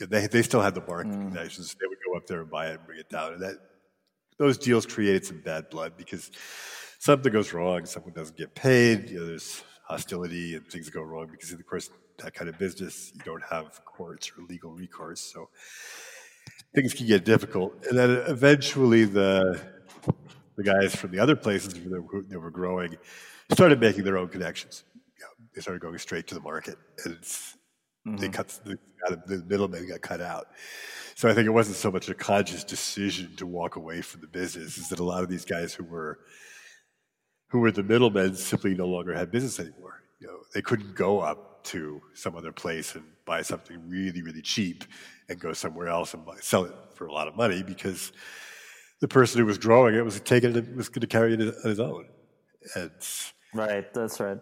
S1: And They, they still had the market mm. connections. They would go up there and buy it and bring it down. And that those deals created some bad blood because something goes wrong, someone doesn't get paid, you know, there's hostility and things go wrong because, of course, that kind of business, you don't have courts or legal recourse. So things can get difficult. And then eventually the the guys from the other places that were growing started making their own connections. They started going straight to the market, and mm-hmm. they cut the, the middlemen got cut out. So I think it wasn't so much a conscious decision to walk away from the business; is that a lot of these guys who were who were the middlemen simply no longer had business anymore. You know, they couldn't go up to some other place and buy something really, really cheap and go somewhere else and buy, sell it for a lot of money because the person who was growing it was taking it was going to carry it on his own. And
S2: right, that's right.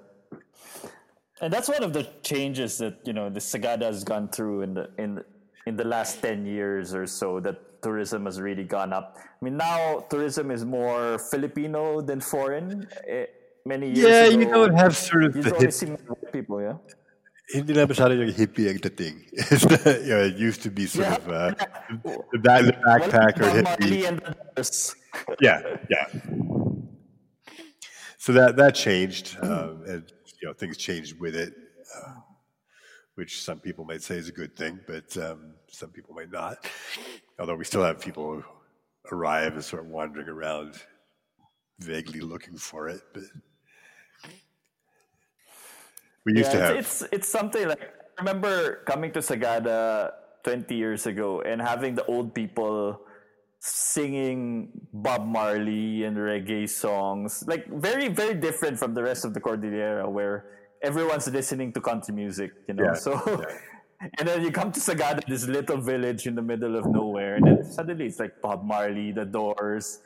S2: And that's one of the changes that you know the Sagada has gone through in the in in the last ten years or so. That tourism has really gone up. I mean, now tourism is more Filipino than foreign. It, eh, many years
S1: yeah,
S2: ago,
S1: you don't have sort of
S2: you
S1: the
S2: only see people, yeah.
S1: Hindi na masyado yung hippie ang dating. you know, it used to be sort yeah. of uh, the, the backpacker hippie. yeah, yeah. So that that changed, um, and you know things changed with it, uh, which some people might say is a good thing, but um, some people might not. Although we still have people who arrive and sort of wandering around, vaguely looking for it, but. We used
S2: yeah,
S1: to have.
S2: It's, it's, it's something like I remember coming to Sagada 20 years ago and having the old people singing Bob Marley and reggae songs, like very very different from the rest of the Cordillera, where everyone's listening to country music, you know. Yeah, so. Yeah. And then you come to Sagada, this little village in the middle of nowhere, and then suddenly it's like Bob Marley, The Doors.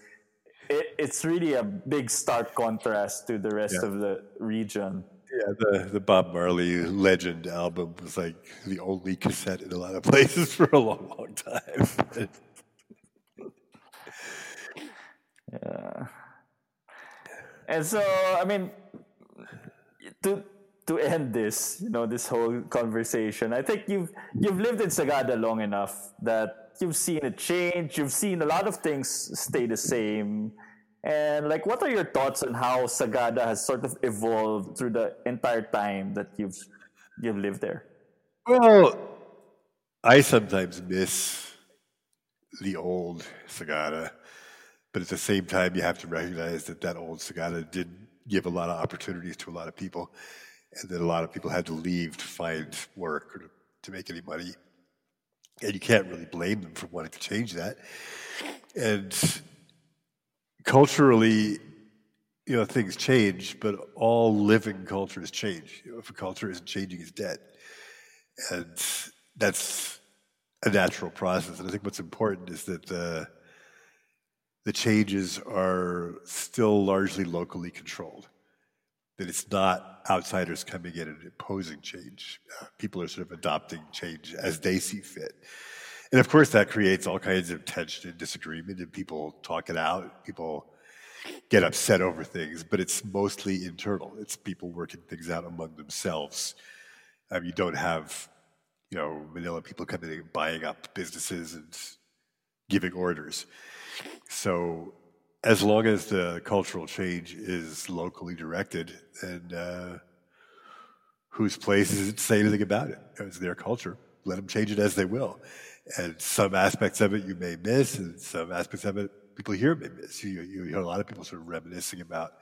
S2: It, it's really a big stark contrast to the rest yeah. of the region.
S1: Yeah, the, the Bob Marley Legend album was like the only cassette in a lot of places for a long, long time.
S2: yeah. And so, I mean, to to end this, you know, this whole conversation, I think you've you've lived in Sagada long enough that you've seen it change. You've seen a lot of things stay the same and like, what are your thoughts on how Sagada has sort of evolved through the entire time that you've you've lived there?
S1: Well, I sometimes miss the old Sagada, but at the same time, you have to recognize that that old Sagada did give a lot of opportunities to a lot of people, and that a lot of people had to leave to find work or to, to make any money. And you can't really blame them for wanting to change that. And culturally, you know, things change, but all living cultures change. You know, if a culture isn't changing, it's dead. And that's a natural process. And I think what's important is that the, the changes are still largely locally controlled. That it's not outsiders coming in and imposing change. Uh, people are sort of adopting change as they see fit. And of course, that creates all kinds of tension and disagreement, and people talk it out. People get upset over things, but it's mostly internal. It's people working things out among themselves. Um, you don't have you know, Manila people coming in and buying up businesses and giving orders. So as long as the cultural change is locally directed, and uh, whose place is it to say anything about it? It's their culture. Let them change it as they will. And some aspects of it you may miss, and some aspects of it people here may miss. You, you hear a lot of people sort of reminiscing about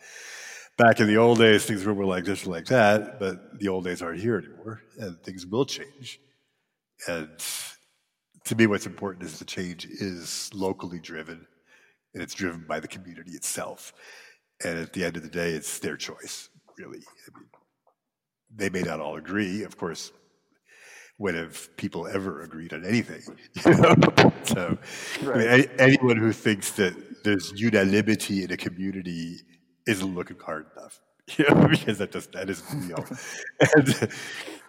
S1: back in the old days, things were more like this or like that, but the old days aren't here anymore, and things will change. And to me, what's important is the change is locally driven, and it's driven by the community itself. And at the end of the day, it's their choice, really. I mean, they may not all agree, of course. When have people ever agreed on anything? You know? so, right. I mean, any, anyone who thinks that there's unanimity in a community isn't looking hard enough. You know, because that just that isn't real. and,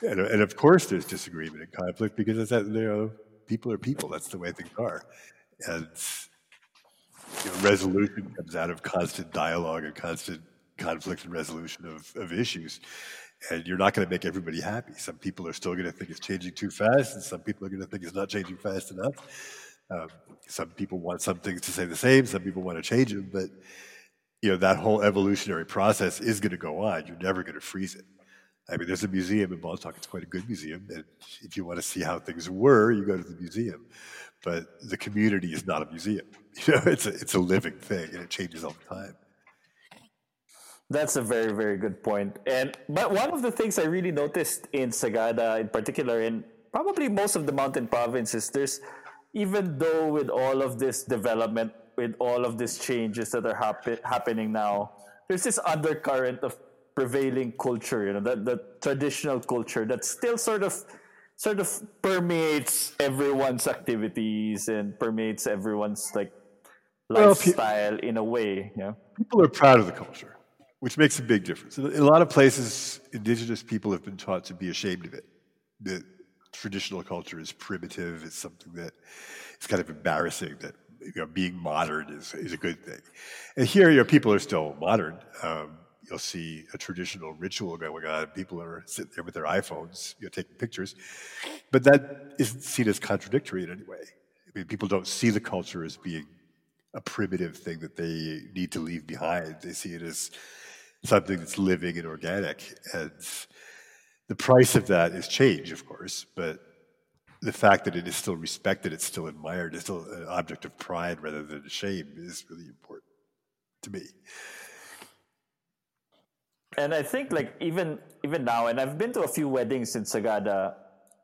S1: and, and of course there's disagreement and conflict because it's that you know people are people. That's the way things are. And you know, resolution comes out of constant dialogue and constant conflict and resolution of, of issues. And you're not going to make everybody happy. Some people are still going to think it's changing too fast, and some people are going to think it's not changing fast enough. Um, some people want some things to stay the same, some people want to change them, but you know, that whole evolutionary process is going to go on. You're never going to freeze it. I mean, there's a museum in Bontoc. It's quite a good museum. And if you want to see how things were, you go to the museum. But the community is not a museum. You know, it's a, it's a living thing and it changes all the time.
S2: That's a very, very good point. And but one of the things I really noticed in Sagada in particular, and probably most of the mountain provinces, there's even though with all of this development with all of these changes that are happen- happening now, there's this undercurrent of prevailing culture, you know, that the traditional culture that still sort of sort of permeates everyone's activities and permeates everyone's like lifestyle well, pe- in a way. Yeah,
S1: people are proud of the culture, which makes a big difference. In a lot of places, indigenous people have been taught to be ashamed of it. That traditional culture is primitive. It's something that it's kind of embarrassing that you know, being modern is, is a good thing. And here, you know, people are still modern. Um, you'll see a traditional ritual going on. People are sitting there with their iPhones, you know, taking pictures. But that isn't seen as contradictory in any way. I mean, people don't see the culture as being a primitive thing that they need to leave behind. They see it as something that's living and organic. And the price of that is change, of course, but the fact that it is still respected, it's still admired, it's still an object of pride rather than shame is really important to me.
S2: And I think like even even now, and I've been to a few weddings in Sagada.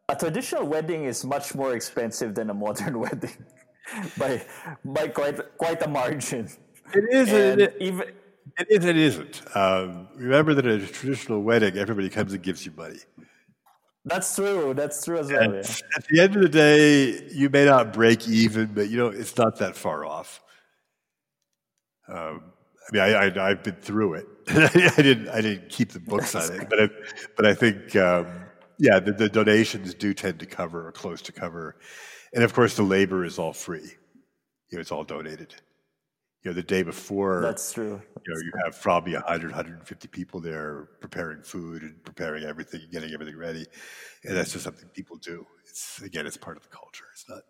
S2: A traditional wedding is much more expensive than a modern wedding by by quite quite a margin.
S1: It is, and it, even it is, it isn't. Um, remember that at a traditional wedding, everybody comes and gives you money.
S2: That's true. That's true as well. Yeah.
S1: At the end of the day, you may not break even, but you know it's not that far off. Um, I mean, I, have been through it. I didn't. I didn't keep the books on it, but I, but I think, um, yeah, the, the, donations do tend to cover or close to cover, and of course, the labor is all free. You know, it's all donated you know, the day before.
S2: That's true.
S1: You know, you have probably 100, 150 people there preparing food and preparing everything, getting everything ready, and that's just something people do. It's again, it's part of the culture. It's not.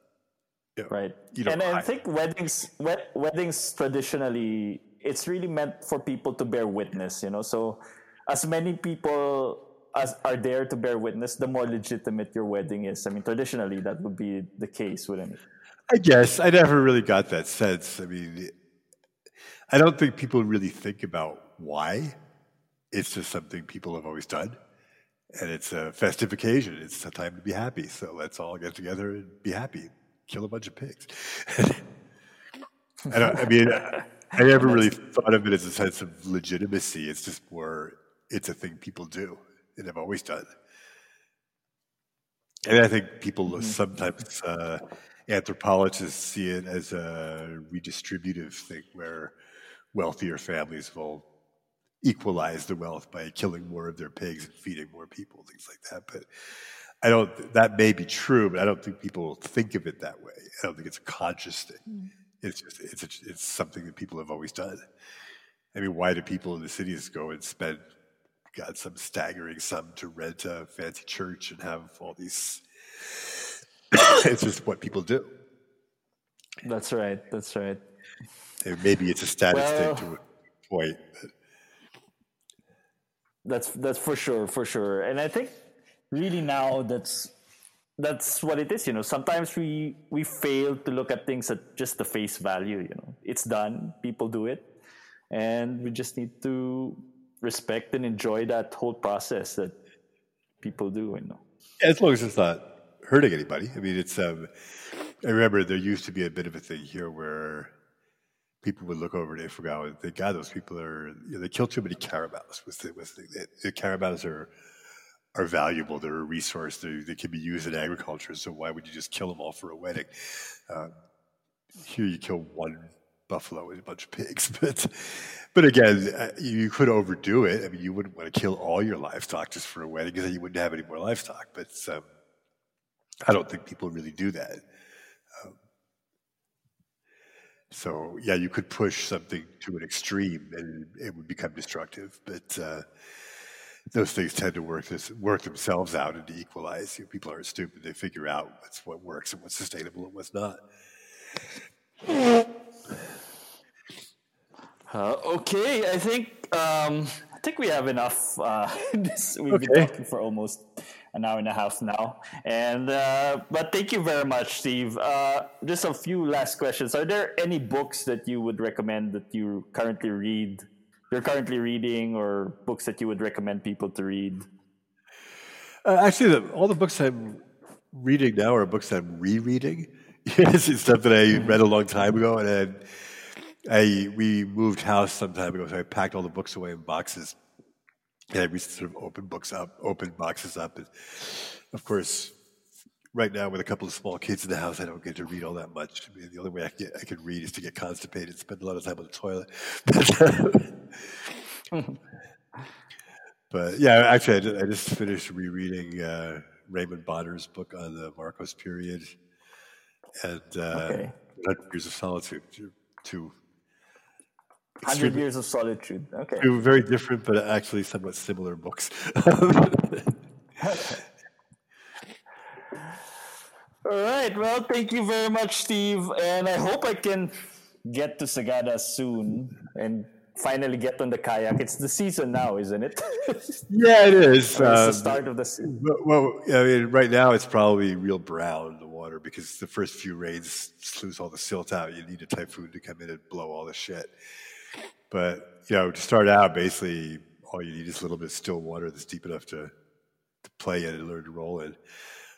S2: You know, right. You and I think weddings, wed- weddings traditionally, it's really meant for people to bear witness. You know, so as many people as are there to bear witness, the more legitimate your wedding is. I mean, traditionally, that would be the case, wouldn't it?
S1: I guess I never really got that sense. I mean, I don't think people really think about why. It's just something people have always done. And it's a festive occasion. It's a time to be happy. So let's all get together and be happy. Kill a bunch of pigs. I, I mean, I never really thought of it as a sense of legitimacy. It's just more, it's a thing people do and have always done. And I think people mm-hmm. sometimes, uh, anthropologists see it as a redistributive thing where wealthier families will equalize the wealth by killing more of their pigs and feeding more people, things like that. But I don't. That may be true, but I don't think people think of it that way. I don't think it's a conscious thing. Mm. It's just it's a, it's something that people have always done. I mean, why do people in the cities go and spend got some staggering sum to rent a fancy church and have all these it's just what people do.
S2: That's right. That's right.
S1: Maybe it's a status
S2: Well-
S1: thing to a point. But
S2: That's that's for sure, for sure. And I think really now that's that's what it is. You know, sometimes we we fail to look at things at just the face value. You know, it's done. People do it, and we just need to respect and enjoy that whole process that people do. You know.
S1: as long as it's not hurting anybody. I mean, it's. Um, I remember there used to be a bit of a thing here where people would look over they forgot. They God, those people are. You know, they kill too many carabaos. The, was the, the carabaos are are valuable. They're a resource. They, they can be used in agriculture. So why would you just kill them all for a wedding? Uh, here you kill one buffalo and a bunch of pigs, but but again, uh, you could overdo it. I mean, you wouldn't want to kill all your livestock just for a wedding because then you wouldn't have any more livestock. But um, I don't think people really do that. Um, so yeah, you could push something to an extreme and it would become destructive. But uh, those things tend to work this, work themselves out and to equalize. You know, people aren't stupid; they figure out what's what works and what's sustainable and what's not.
S2: Uh, okay, I think um, I think we have enough. Uh, this, we've been talking for almost an hour and a half now, and uh, but thank you very much, Steve. Uh, just a few last questions. Are there any books that you would recommend that you currently read? You're currently reading, or books that you would recommend people to read?
S1: Uh, actually, the, all the books I'm reading now are books I'm rereading. It's stuff that I read a long time ago, and then I we moved house some time ago, so I packed all the books away in boxes. And I sort of open books up, opened boxes up, and of course, right now with a couple of small kids in the house, I don't get to read all that much. I mean, the only way I can, get, I can read is to get constipated, spend a lot of time on the toilet. But yeah, actually, I just, I just finished rereading uh, Raymond Bonner's book on the Marcos period and uh,
S2: Okay.
S1: 100 Years of Solitude. Two, two,
S2: Hundred Years of Solitude. Okay.
S1: two very different but actually somewhat similar books.
S2: All right. Well, thank you very much, Steve. And I hope I can get to Sagada soon and finally get on the kayak. It's the season now, isn't it? it's
S1: yeah, it is.
S2: the
S1: Um,
S2: start of the season.
S1: Well, well, I mean, right now it's probably real brown the water because the first few rains sluice all the silt out. You need a typhoon to come in and blow all the shit. But you know, to start out, basically, all you need is a little bit of still water that's deep enough to to play in and learn to roll in.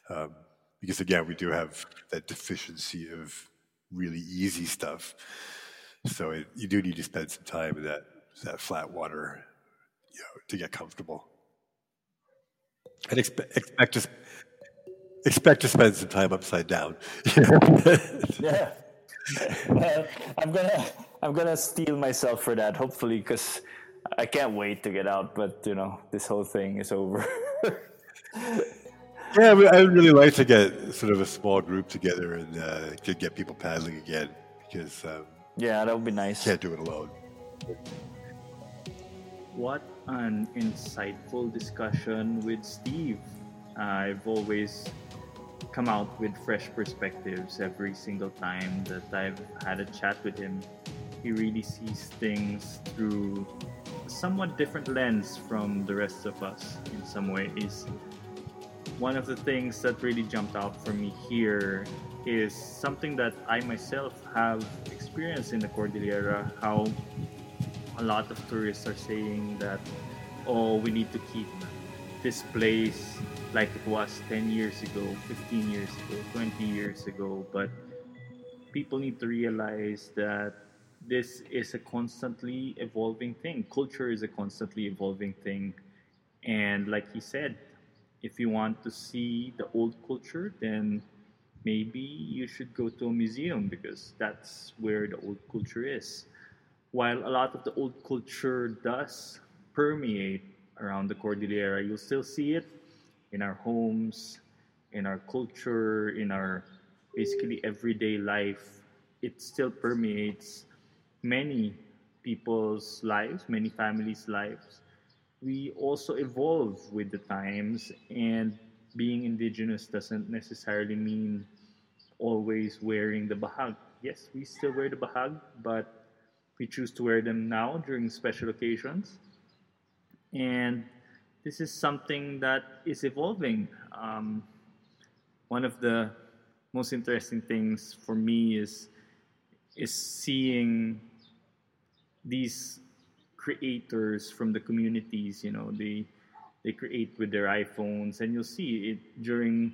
S1: Um, because again, we do have that deficiency of really easy stuff. So it, you do need to spend some time in that that flat water, you know, to get comfortable and expect, expect to expect to spend some time upside down.
S2: Yeah. Well, I'm gonna I'm gonna steel myself for that. Hopefully, because I can't wait to get out. But you know, this whole thing is over.
S1: yeah, I would- I would really like to get sort of a small group together and uh, to get people paddling again because um,
S2: yeah, that would be nice.
S1: can't do it alone.
S4: What an insightful discussion with Steve. I've always come out with fresh perspectives every single time that I've had a chat with him. He really sees things through a somewhat different lens from the rest of us in some ways. One of the things that really jumped out for me here is something that I myself have experienced in the Cordillera how a lot of tourists are saying that oh we need to keep this place like it was 10 years ago 15 years ago 20 years ago. But people need to realize that this is a constantly evolving thing. Culture is a constantly evolving thing. And like he said if you want to see the old culture then maybe you should go to a museum because that's where the old culture is. While a lot of the old culture does permeate around the Cordillera, you'll still see it in our homes, in our culture, in our basically everyday life. It still permeates many people's lives, many families' lives. We also evolve with the times, and
S2: being indigenous doesn't necessarily mean always wearing the bahag. Yes, we still wear the bahag, but we choose to wear them now during special occasions. And this is something that is evolving. Um, one of the most interesting things for me is is seeing these creators from the communities. You know, they they create with their iPhones, and you'll see it during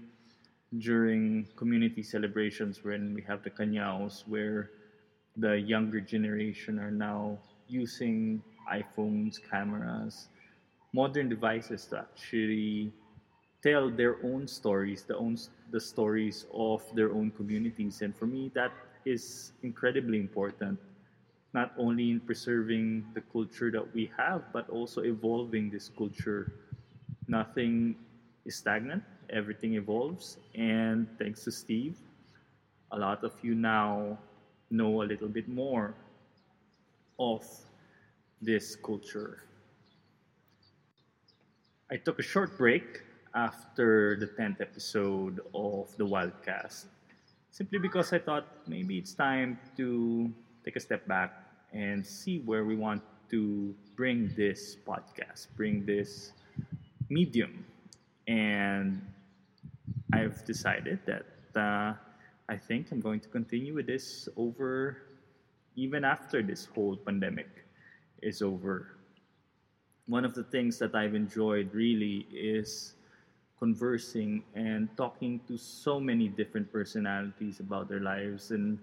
S2: during community celebrations when we have the kanyaos where the younger generation are now using iPhones, cameras, modern devices to actually tell their own stories, the own the stories of their own communities. And for me, that is incredibly important, not only in preserving the culture that we have, but also evolving this culture. Nothing is stagnant, everything evolves. And thanks to Steve, a lot of you now know a little bit more of this culture. I took a short break after the 10th episode of the Wildcast simply because I thought maybe it's time to take a step back and see where we want to bring this podcast, bring this medium. And I've decided that uh, I think I'm going to continue with this over even after this whole pandemic is over. One of the things that I've enjoyed really is conversing and talking to so many different personalities about their lives and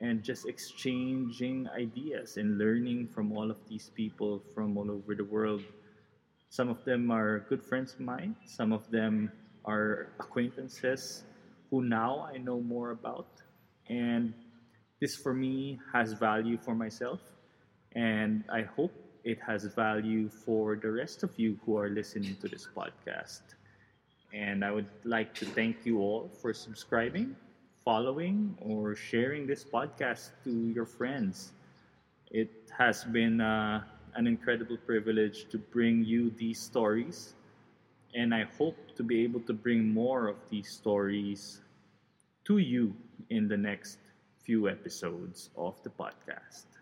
S2: and just exchanging ideas and learning from all of these people from all over the world. Some of them are good friends of mine, some of them are acquaintances who now I know more about. And this for me has value for myself, and I hope it has value for the rest of you who are listening to this podcast. And I would like to thank you all for subscribing, following, or sharing this podcast to your friends. It has been uh, an incredible privilege to bring you these stories. And I hope to be able to bring more of these stories to you in the next few episodes of the podcast.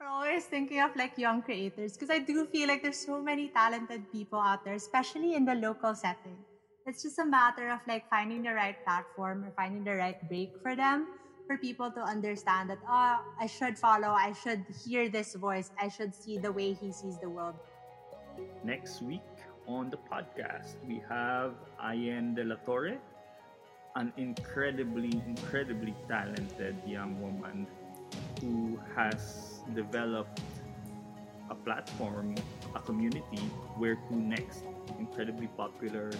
S5: We're always thinking of like young creators because I do feel like there's so many talented people out there, especially in the local setting. It's just a matter of like finding the right platform or finding the right break for them for people to understand that oh i should follow i should hear this voice i should see the way he sees the world.
S2: Next week on the podcast we have ayen de la torre an incredibly incredibly talented young woman who has developed a platform a community where who next incredibly popular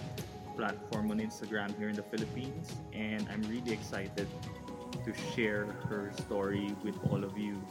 S2: platform on Instagram here in the Philippines, and I'm really excited to share her story with all of you.